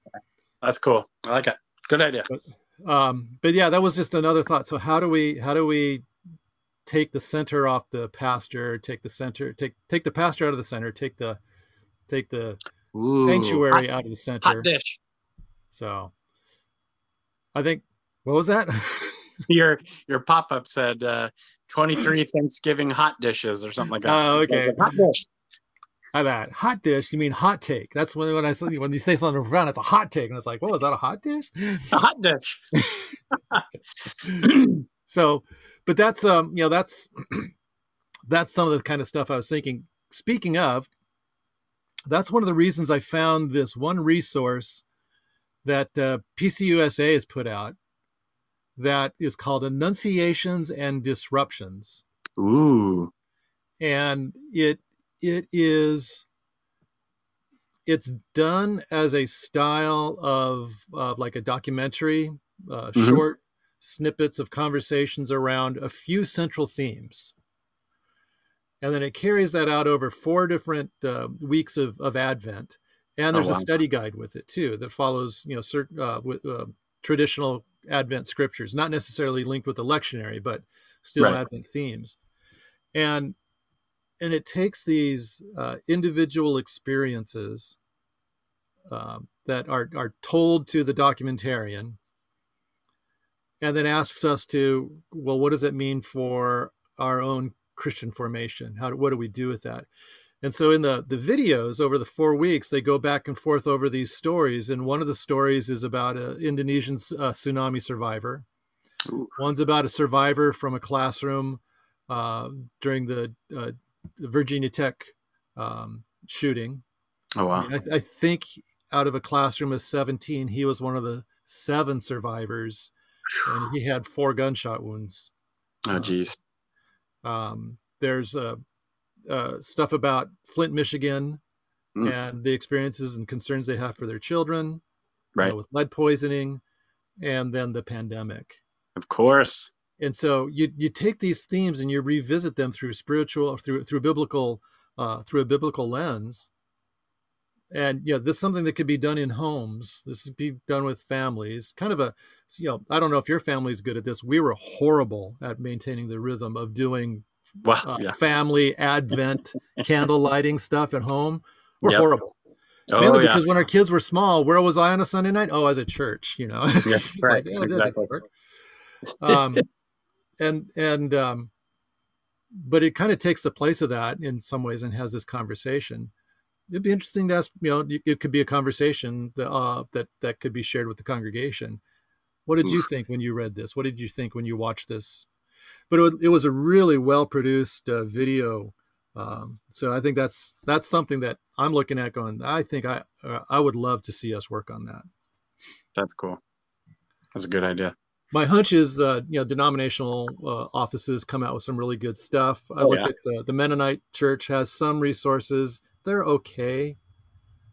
A: That's cool. I like it. Good idea.
B: um but yeah that was just another thought so how do we how do we take the center off the pastor take the center take take the pastor out of the center take the take the
A: Ooh,
B: sanctuary
A: hot,
B: out of the center
A: hot dish.
B: so i think what was that [LAUGHS]
A: Your your pop up said uh, 23 Thanksgiving hot dishes or something like that.
B: Oh,
A: It says,
B: okay.
A: Hot dish.
B: i that hot dish you mean hot take that's when when i say when you say something profound it's a hot take and it's like what was that a hot dish
A: A hot dish. [LAUGHS] [CLEARS THROAT]
B: so but that's um you know that's [CLEARS THROAT] that's some of the kind of stuff i was thinking speaking of that's one of the reasons i found this one resource that uh, pcusa has put out that is called annunciations and disruptions
A: Ooh.
B: and it it is it's done as a style of, of like a documentary uh,
A: Mhm.
B: short snippets of conversations around a few central themes and then it carries that out over four different uh, weeks of, of advent and
A: Oh,
B: there's
A: wow.
B: a study guide with it too that follows you know certain uh, with uh, traditional advent scriptures not necessarily linked with the lectionary but still
A: Right.
B: advent themes and and it takes these uh, individual experiences um, that are are told to the documentarian and then asks us to well what does it mean for our own christian formation how do, what do we do with that and so in the the videos over the four weeks they go back and forth over these stories and one of the stories is about an indonesian uh, tsunami survivor
A: Ooh.
B: one's about a survivor from a classroom uh, during the uh, virginia tech um, shooting
A: Oh wow.
B: I, I think out of a classroom of 17 he was one of the seven survivors and he had four gunshot wounds
A: Oh geez.
B: um, there's uh, uh, stuff about flint michigan
A: Mm.
B: and the experiences and concerns they have for their children
A: Right.
B: with lead poisoning and then the pandemic
A: Of course.
B: and so you you take these themes and you revisit them through spiritual through through biblical uh, through a biblical lens and yeah this is something that could be done in homes this could be done with families kind of a you know i don't know if your family's good at this we were horrible at maintaining the rhythm of doing
A: Wow.
B: uh,
A: yeah.
B: family advent candle lighting stuff at home we're
A: Yep.
B: horrible
A: Oh
B: Mainly
A: yeah.
B: because when our kids were small where was i on a sunday night oh i was at church you know [LAUGHS]
A: Yeah, right.
B: like, yeah,
A: Exactly.
B: um, and and um, but it kind of takes the place of that in some ways and has this conversation. It'd be interesting to ask. You know, it could be a conversation that uh, that that could be shared with the congregation. What did you think when you read this? What did you think when you watched this? But it was, it was a really well produced uh, video. Um, so I think that's that's something that I'm looking at. Going, I think I uh, I would love to see us work on that.
A: That's cool. That's a good idea.
B: my hunch is uh, you know denominational uh, offices come out with some really good stuff i
A: Oh,
B: looked
A: yeah.
B: at the, the mennonite church has some resources they're okay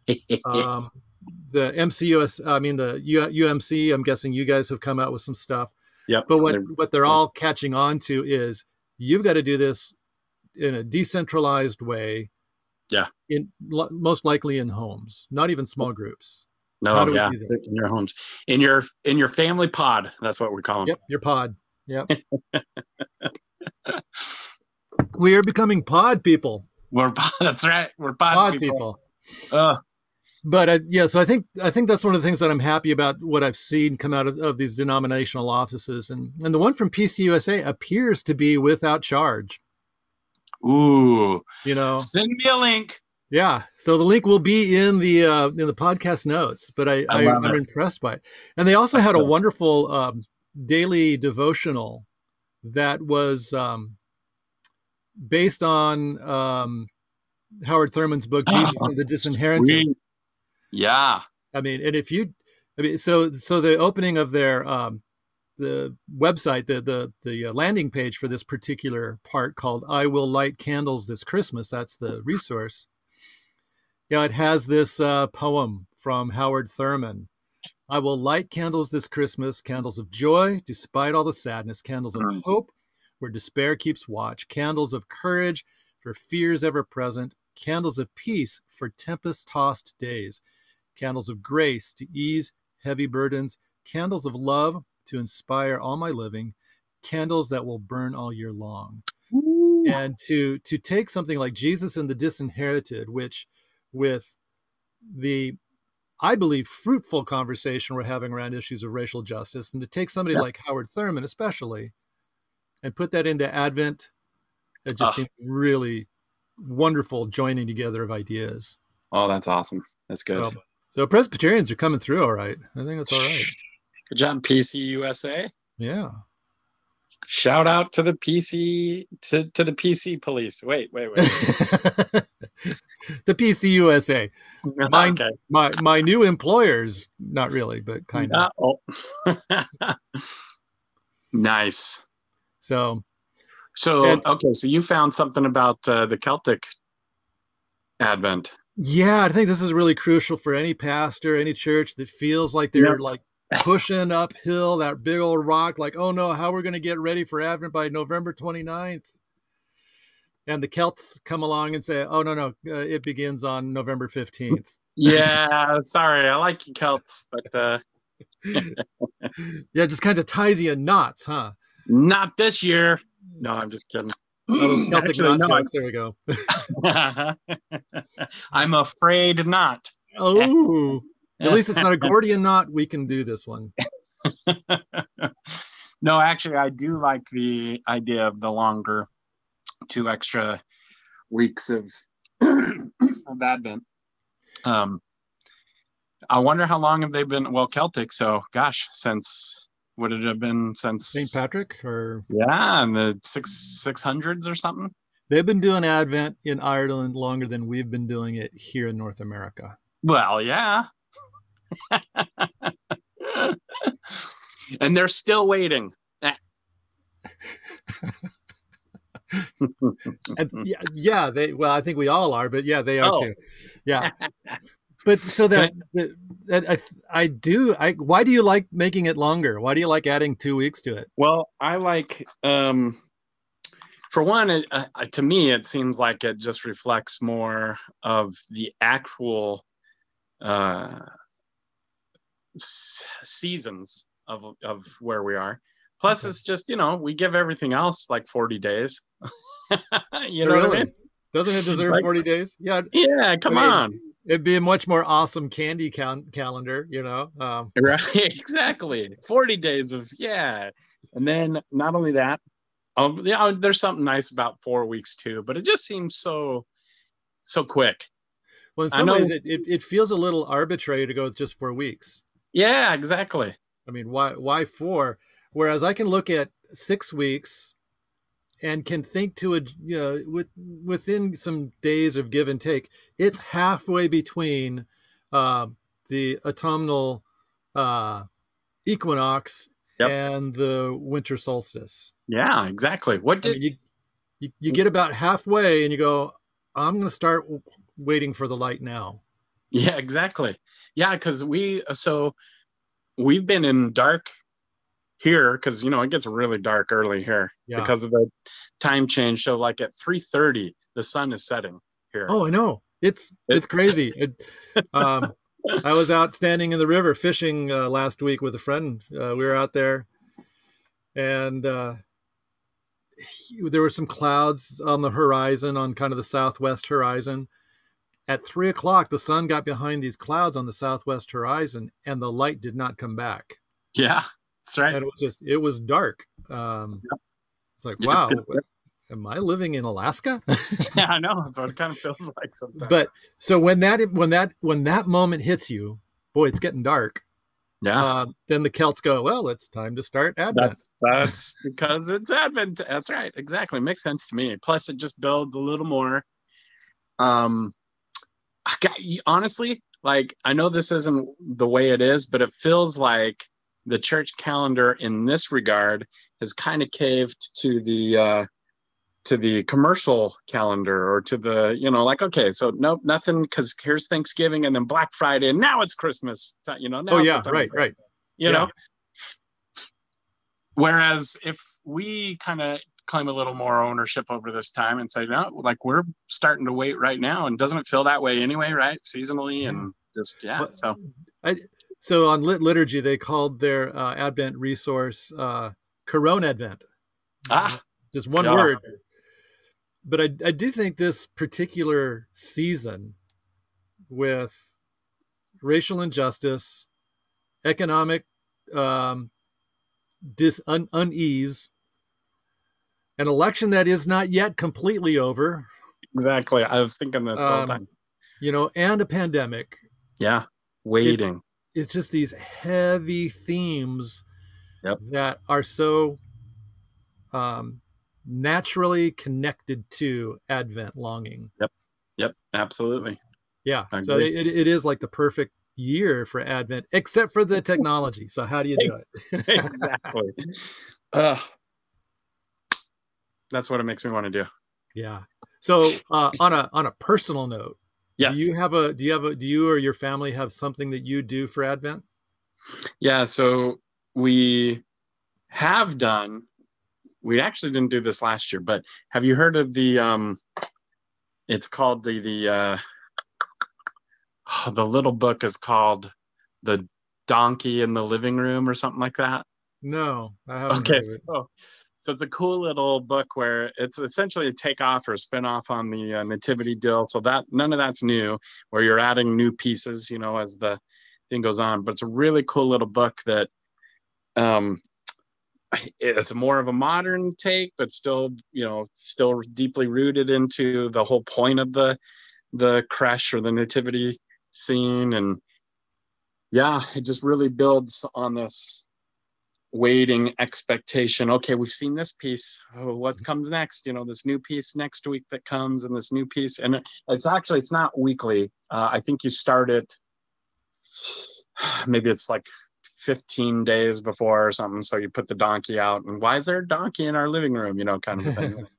B: [LAUGHS] um, the mcus i mean the U, umc i'm guessing you guys have come out with some stuff
A: yep.
B: but what
A: They're-
B: what they're all catching on to is you've got to do this in a decentralized way
A: Yeah.
B: in lo- most likely in homes not even small groups
A: no, yeah. In your homes. In your in your family pod. That's what we call them.
B: Yep, your pod. Yep. [LAUGHS] we are becoming pod people.
A: We're [LAUGHS] that's right. We're pod,
B: Pod
A: people.
B: people.
A: Uh,
B: But uh, yeah, so I think I think that's one of the things that I'm happy about what I've seen come out of, of these denominational offices, and and the one from PCUSA appears to be without charge.
A: ooh.
B: You know,
A: Send me a link.
B: Yeah. So the link will be in the uh, in the podcast notes, but I,
A: I
B: I, am
A: it.
B: impressed by it. And they also
A: That's
B: had a wonderful um, daily devotional that was um, based on um, Howard Thurman's book Jesus and the Disinherited.
A: Sweet. Yeah.
B: I mean, and if you, I mean, so so the opening of their um, the website, the the the uh, landing page for this particular part called "I Will Light Candles This Christmas." That's the resource. Yeah, it has this uh, poem from Howard Thurman. I will light candles this Christmas, candles of joy, despite all the sadness, candles of
A: Mm.
B: hope, where despair keeps watch, candles of courage for fears ever present, candles of peace for tempest tossed days, candles of grace to ease heavy burdens, candles of love to inspire all my living, candles that will burn all year long. And to to take something like Jesus and the Disinherited, which with the I believe fruitful conversation we're having around issues of racial justice, and to take somebody
A: Yeah.
B: like Howard Thurman, especially, and put that into Advent, it just
A: Ah.
B: seemed really wonderful joining together of ideas.
A: Oh, that's awesome. That's good.
B: So, so Presbyterians are coming through all right. I think that's all right. [LAUGHS]
A: Good job, PC USA.
B: Yeah.
A: Shout out to the PC to, to the PC police. Wait, wait, wait. [LAUGHS]
B: the PC USA. [LAUGHS] Mine-
A: okay.
B: My my new employers, not really, but kind of.
A: Nice.
B: So
A: So
B: And-
A: okay, so you found something about uh, the Celtic Advent.
B: yeah, I think this is really crucial for any pastor, any church that feels like they're
A: Yep.
B: like pushing uphill that big old rock, like, oh no, how we're gonna get ready for Advent by November 29th. And the Celts come along and say, "Oh no, no, uh, it begins on November 15th."
A: Yeah, sorry, I like you Celts, but uh, [LAUGHS] [LAUGHS]
B: yeah, just kind of ties you in knots, huh?
A: Not this year. No, I'm just kidding.
B: Those Celtic
A: Actually,
B: knot
A: no,
B: jokes. There we go. [LAUGHS]
A: I'm afraid not.
B: Oh, at least it's not a Gordian knot. We can do this one. [LAUGHS]
A: no, actually, I do like the idea of the longer two extra weeks of, [CLEARS THROAT] of Advent. Um, I wonder how long have they been? Well, Celtic. So, gosh, since would it have been since
B: St. Patrick, or
A: Yeah, in the six six hundreds or something.
B: they've been doing Advent in Ireland longer than we've been doing it here in North America.
A: Well, yeah. and they're still waiting. Eh. [LAUGHS]
B: And yeah, yeah, they. Well, I think we all are, but yeah, they are
A: Oh.
B: too. Yeah. [LAUGHS] But so that, that, that I, I do. I why do you like making it longer? Why do you like adding two weeks to it?
A: Well, I like, um, for one, it, uh, uh, to me, it seems like it just reflects more of the actual uh, s- seasons of of where we are. Plus,
B: Okay.
A: it's just you know we give everything else like forty days. [LAUGHS] you know what I
B: really?
A: mean?
B: Doesn't it deserve
A: Like-
B: forty days? Yeah,
A: Yeah, come
B: I mean,
A: on.
B: It'd be a much more awesome candy count calendar. You know. Um, [LAUGHS]
A: Right, exactly. 40 days of yeah. And then not only that, um, yeah, there's something nice about four weeks too, but it just seems so so quick.
B: well, in some ways, it, it, it feels a little arbitrary to go with just four weeks.
A: Yeah, exactly.
B: I mean, why why four? Whereas I can look at six weeks and can think to a you know with within some days of give and take, it's halfway between uh, the autumnal uh, equinox
A: Yep.
B: and the winter solstice.
A: Yeah, exactly. What
B: I
A: did
B: mean, you, you you get about halfway and you go, I'm going to start w- waiting for the light now.
A: Yeah, exactly. Yeah, because we so we've been in dark here because you know it gets really dark early here
B: Yeah.
A: because of the time change. So like at 3:30, the sun is setting here.
B: Oh, I know. It's it's crazy. It, um, I was out standing in the river fishing uh, last week with a friend. Uh, we were out there, and uh, he- there were some clouds on the horizon, on kind of the southwest horizon. At three o'clock, the sun got behind these clouds on the southwest horizon, and the light did not come back.
A: Yeah, that's right.
B: And it was just it was dark. Um, It's like
A: Yep,
B: wow.
A: yep, yep.
B: am I living in Alaska? [LAUGHS]
A: yeah, I know. That's what it kind of feels like sometimes.
B: but so when that when that when that moment hits you, boy, it's getting dark.
A: yeah,
B: Uh, then the Celts go, well, it's time to start Advent.
A: that's that's because it's Advent. That's right. Exactly. Makes sense to me. Plus, it just builds a little more. Um, I got, honestly, like I know this isn't the way it is, but it feels like the church calendar in this regard has kind of caved to the uh, to the commercial calendar or to the you know like okay so nope nothing because here's Thanksgiving and then Black Friday and now it's Christmas time, you know now
B: oh yeah, right, right.
A: you
B: Yeah.
A: know whereas if we kind of claim a little more ownership over this time and say no like we're starting to wait right now and doesn't it feel that way anyway right seasonally and just yeah
B: Well,
A: so
B: So on Lit Liturgy, they called their uh, Advent resource uh, Corona Advent.
A: ah
B: Just one
A: Yeah.
B: word. But I, I do think this particular season with racial injustice, economic um, dis, un, unease, an election that is not yet completely over,
A: exactly i was thinking this all
B: Um,
A: the time
B: you know, and a pandemic.
A: yeah waiting
B: it's just these heavy themes
A: Yep.
B: that are so um, naturally connected to Advent longing.
A: yep Yep. absolutely
B: Yeah, so it, it is like the perfect year for Advent, except for the [LAUGHS] technology. So how do you do it? [LAUGHS]
A: exactly Ugh. that's what it makes me want to do
B: Yeah. So uh, on a on a personal note,
A: yes
B: do you have a do you have a do you or your family have something that you do for Advent?
A: Yeah, so we have done. We actually didn't do this last year, but have you heard of the? um It's called the the. uh [SIGHS] The little book is called the Donkey in the Living Room or something like that.
B: No, I haven't.
A: Okay,
B: heard of it.
A: so so it's a cool little book where it's essentially a takeoff or spin-off on the uh, nativity deal. So that none of that's new, where you're adding new pieces, you know, as the thing goes on. But it's a really cool little book that um it's more of a modern take, but still, you know, still deeply rooted into the whole point of the the creche or the nativity scene. And yeah, it just really builds on this waiting expectation. Okay we've seen this piece. Oh what comes next? You know this new piece next week that comes and this new piece. And it's actually it's not weekly. Uh, i think you start it [SIGHS] maybe it's like 15 days before or something. So you put the donkey out and why is there a donkey in our living room? You know kind of thing. [LAUGHS]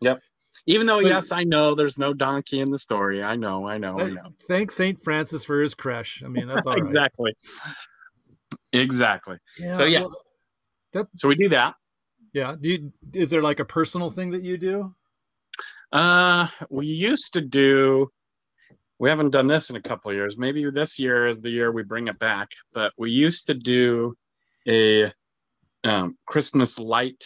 A: Yep. Even though
B: But-
A: yes i know there's no donkey in the story. I know i know i know.
B: Thanks Saint Francis for his creche. I mean, that's all right. [LAUGHS]
A: exactly exactly
B: Yeah,
A: so yes
B: well, that-
A: so we do that
B: Yeah. Do you, is there like a personal thing that you do?
A: Uh, we used to do. We haven't done this in a couple of years. Maybe this year is the year we bring it back. But we used to do a um, Christmas light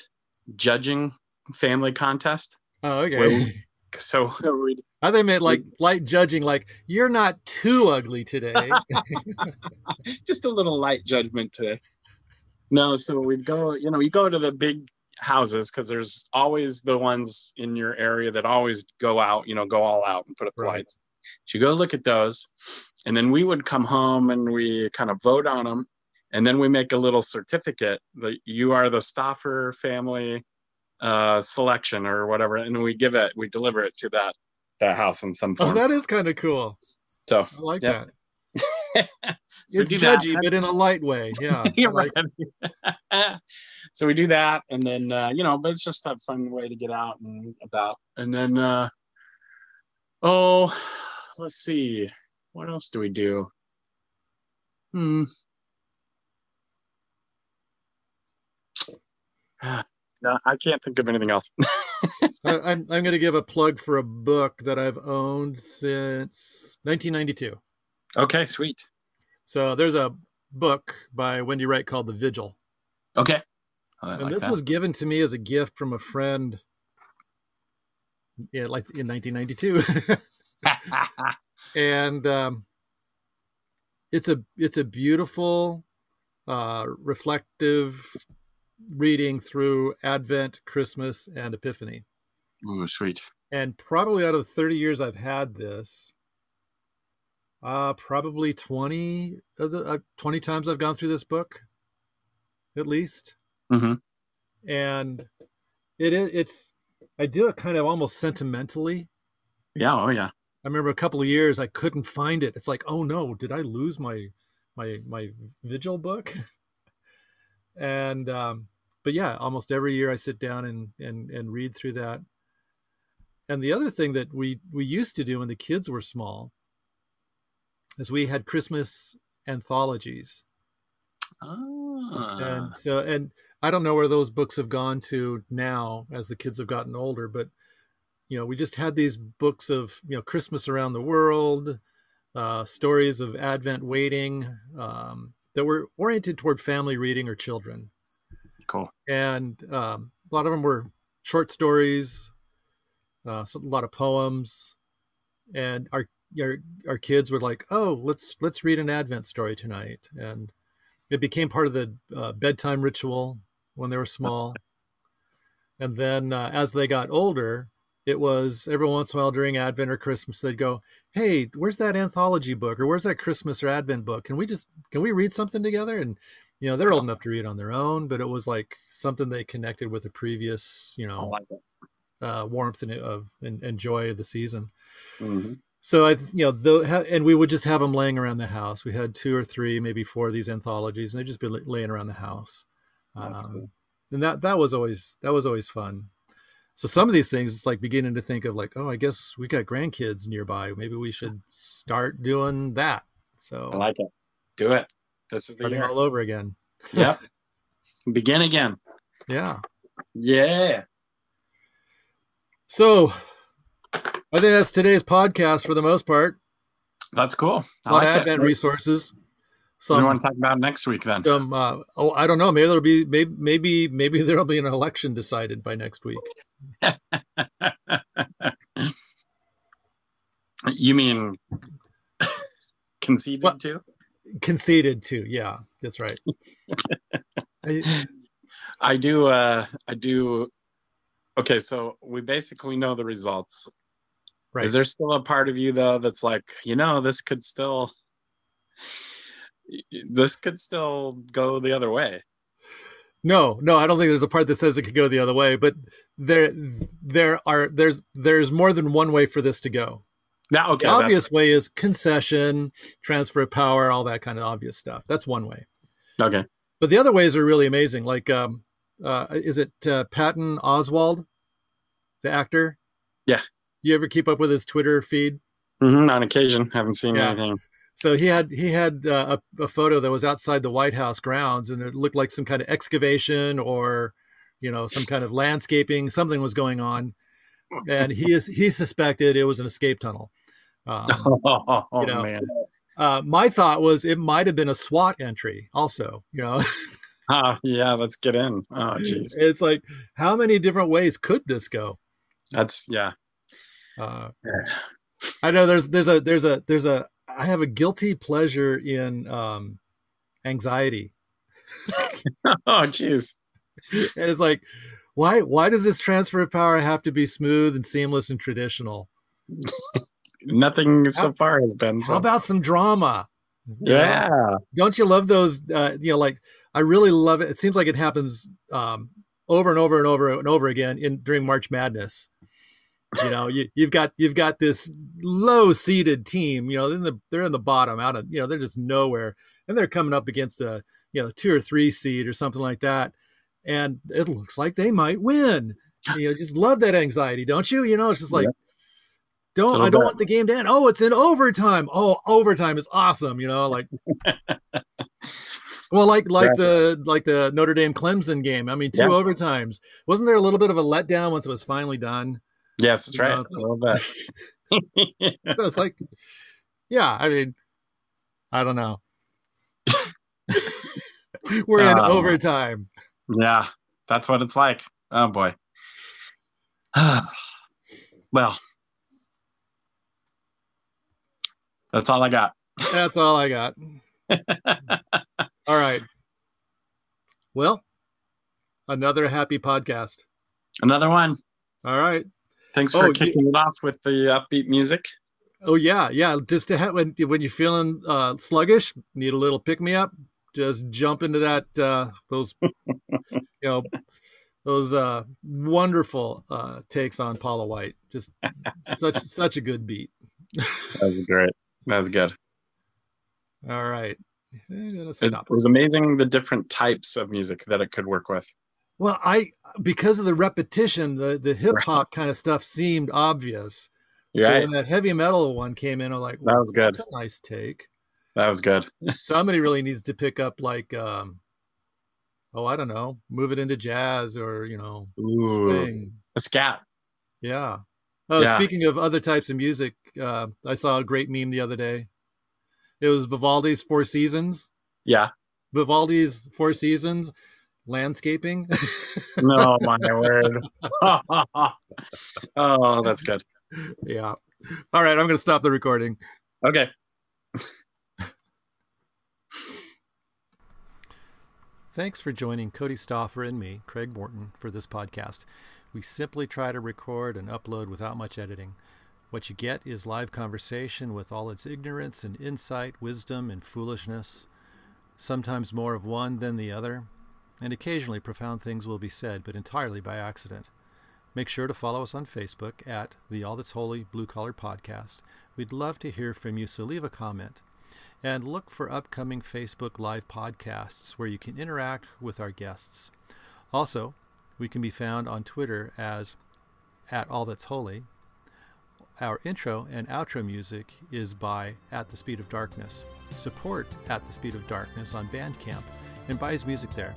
A: judging family contest.
B: Oh, okay.
A: Well, [LAUGHS] So [LAUGHS] we'd
B: I they meant like light judging, like you're not too ugly today. [LAUGHS]
A: just a little light judgment today. No, so we'd go, you know, you go to the big houses because there's always the ones in your area that always go out, you know, go all out and put up the
B: Right.
A: lights. So you go look at those, and then we would come home and we kind of vote on them, and then we make a little certificate that you are the Stoffer family uh, selection or whatever, and we give it, we deliver it to that that house in some form.
B: oh, that is kind of cool.
A: so
B: I like
A: Yep.
B: that. [LAUGHS]
A: So
B: it's
A: do that.
B: judgy, but in a light way. Yeah. [LAUGHS] Like- [LAUGHS]
A: so we do that, and then uh, you know, but it's just a fun way to get out and about. And then, uh, oh, let's see, what else do we do? Hmm. No, I can't think of anything else. [LAUGHS]
B: I, I'm I'm going to give a plug for a book that I've owned since 1992.
A: okay, sweet.
B: So there's a book by Wendy Wright called The Vigil.
A: Okay. I
B: and this
A: that.
B: was given to me as a gift from a friend yeah like in 1992 [LAUGHS] and um, it's a it's a beautiful uh, reflective reading through advent christmas and epiphany
A: Ooh, sweet.
B: and probably out of the 30 years I've had this, uh, probably 20 of the uh, 20 times I've gone through this book, at least.
A: hmm
B: And it is it's I do it kind of almost sentimentally.
A: Yeah. Oh, yeah.
B: I remember a couple of years I couldn't find it. It's like, oh no, did I lose my my my vigil book? [LAUGHS] and um, but yeah, almost every year I sit down and and and read through that. And the other thing that we we used to do when the kids were small is we had Christmas anthologies.
A: Ah.
B: And so and I don't know where those books have gone to now as the kids have gotten older, but you know, we just had these books of, you know, Christmas around the world, uh, stories of Advent waiting um, that were oriented toward family reading or children.
A: Cool.
B: And um, a lot of them were short stories, uh, so a lot of poems. And our, our our kids were like, "Oh, let's let's read an Advent story tonight," and it became part of the uh, bedtime ritual when they were small. [LAUGHS] And then uh, as they got older, it was every once in a while during Advent or Christmas, they'd go, Hey, where's that anthology book or where's that Christmas or Advent book? Can we just, can we read something together? And, you know, they're old enough to read on their own, but it was like something they connected with a previous, you know,
A: like
B: uh, warmth and of and, and joy of the season.
A: Mhm.
B: So I, you know, the, ha- and we would just have them laying around the house. We had two or three, maybe four of these anthologies, and they'd just be laying around the house. Um,
A: cool.
B: and that that was always that was always fun. So some of these things, it's like beginning to think of like, oh, I guess we got grandkids nearby. Maybe we should start doing that. So
A: I like it. Do it. This is the
B: starting all over again.
A: Yep. [LAUGHS] Begin again.
B: Yeah.
A: Yeah.
B: So I think that's today's podcast for the most part.
A: That's cool.
B: A
A: I
B: lot
A: like
B: of. Advent
A: What
B: resources. So
A: we want to talk about next week then?
B: some uh, oh I don't know maybe there'll be maybe maybe maybe there'll be an election decided by next week. [LAUGHS]
A: you mean conceded
B: What?
A: to?
B: Conceded to, yeah, that's right. [LAUGHS] I-
A: I do. Uh, I do. Okay, so we basically know the results.
B: right.
A: Is there still a part of you though that's like, you know, this could still, this could still go the other way?
B: No, no, I don't think there's a part that says it could go the other way, but there there are there's there's more than one way for this to go.
A: Now, okay,
B: the obvious way is concession, transfer of power, all that kind of obvious stuff. That's one way.
A: okay.
B: But the other ways are really amazing. Like, um, uh, is it uh, Patton Oswalt, the actor?
A: Yeah.
B: Do you ever keep up with his Twitter feed?
A: hmm on occasion, haven't seen
B: Yeah.
A: anything.
B: So he had he had uh, a, a photo that was outside the White House grounds, and it looked like some kind of excavation or, you know, some kind of landscaping. Something was going on, and he is he suspected it was an escape tunnel. Um, [LAUGHS]
A: Oh,
B: You know,
A: man.
B: uh, my thought was it might have been a SWAT entry. Also, you know,
A: Ah, [LAUGHS] yeah, let's get in. Oh, jeez.
B: it's like how many different ways could this go?
A: That's yeah.
B: Uh, [SIGHS] I know there's there's a there's a there's a I have a guilty pleasure in um, anxiety. [LAUGHS]
A: Oh, jeez.
B: and it's like why why does this transfer of power have to be smooth and seamless and traditional
A: Nothing so
B: How-
A: far has been.
B: how about some drama? You know?
A: Yeah.
B: don't you love those uh, you know like i really love it. It seems like it happens um, over and over and over and over again in during march madness. You know you, you've got you've got this low seeded team you know in the they're in the bottom out of you know they're just nowhere. And they're coming up against a you know two or three seed or something like that. And it looks like they might win. You know just love that anxiety don't you? You know it's just like don't i don't
A: bit.
B: want the game to end oh it's in overtime oh overtime is awesome you know like well like like the like the notre dame clemson game i mean two
A: Yeah.
B: overtimes wasn't there a little bit of a letdown once it was finally done
A: Yes, that's right.
B: Yeah.
A: A little bit.
B: so it's like yeah i mean i don't know [LAUGHS] we're in
A: Um,
B: overtime
A: yeah, that's what it's like. Oh boy. [SIGHS] well, that's all I got.
B: that's all i got [LAUGHS] all right well another happy podcast
A: Another one.
B: all right
A: Thanks for
B: Oh,
A: kicking it off with the upbeat music.
B: Oh yeah, yeah. Just to have when when you're feeling uh, sluggish, need a little pick me up. Just jump into that uh, those [LAUGHS] you know those uh, wonderful uh, takes on Paula White. Just such such a good beat.
A: That was great. That was good.
B: All right,
A: It was,
B: stop.
A: it was amazing the different types of music that it could work with.
B: Well, I because of the repetition, the the hip hop kind of stuff seemed obvious.
A: Yeah,
B: when that heavy metal one came in, I'm like,
A: That was good.
B: That's a nice take.
A: that was good. [LAUGHS]
B: Somebody really needs to pick up like, um, oh, I don't know, move it into jazz or you know,
A: Ooh,
B: swing.
A: a scat.
B: Yeah. Oh,
A: Yeah.
B: speaking of other types of music, uh, I saw a great meme the other day. It was Vivaldi's Four Seasons.
A: Yeah.
B: Vivaldi's Four Seasons landscaping. [LAUGHS]
A: No, [LAUGHS] my word. [LAUGHS] oh, that's good.
B: yeah. All right, I'm going to stop the recording.
A: Okay.
B: Thanks for joining Cody Stoffer and me, Craig Morton, for this podcast. We simply try to record and upload without much editing. What you get is live conversation with all its ignorance and insight, wisdom and foolishness, sometimes more of one than the other, and occasionally profound things will be said, but entirely by accident. Make sure to follow us on Facebook at the All That's Holy Blue Collar Podcast. We'd love to hear from you, so leave a comment. And look for upcoming Facebook Live podcasts where you can interact with our guests. Also, we can be found on Twitter as at All That's Holy. Our intro and outro music is by At the Speed of Darkness. Support At the Speed of Darkness on Bandcamp and buy his music there,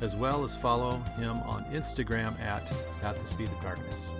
B: as well as follow him on Instagram at At the Speed of Darkness.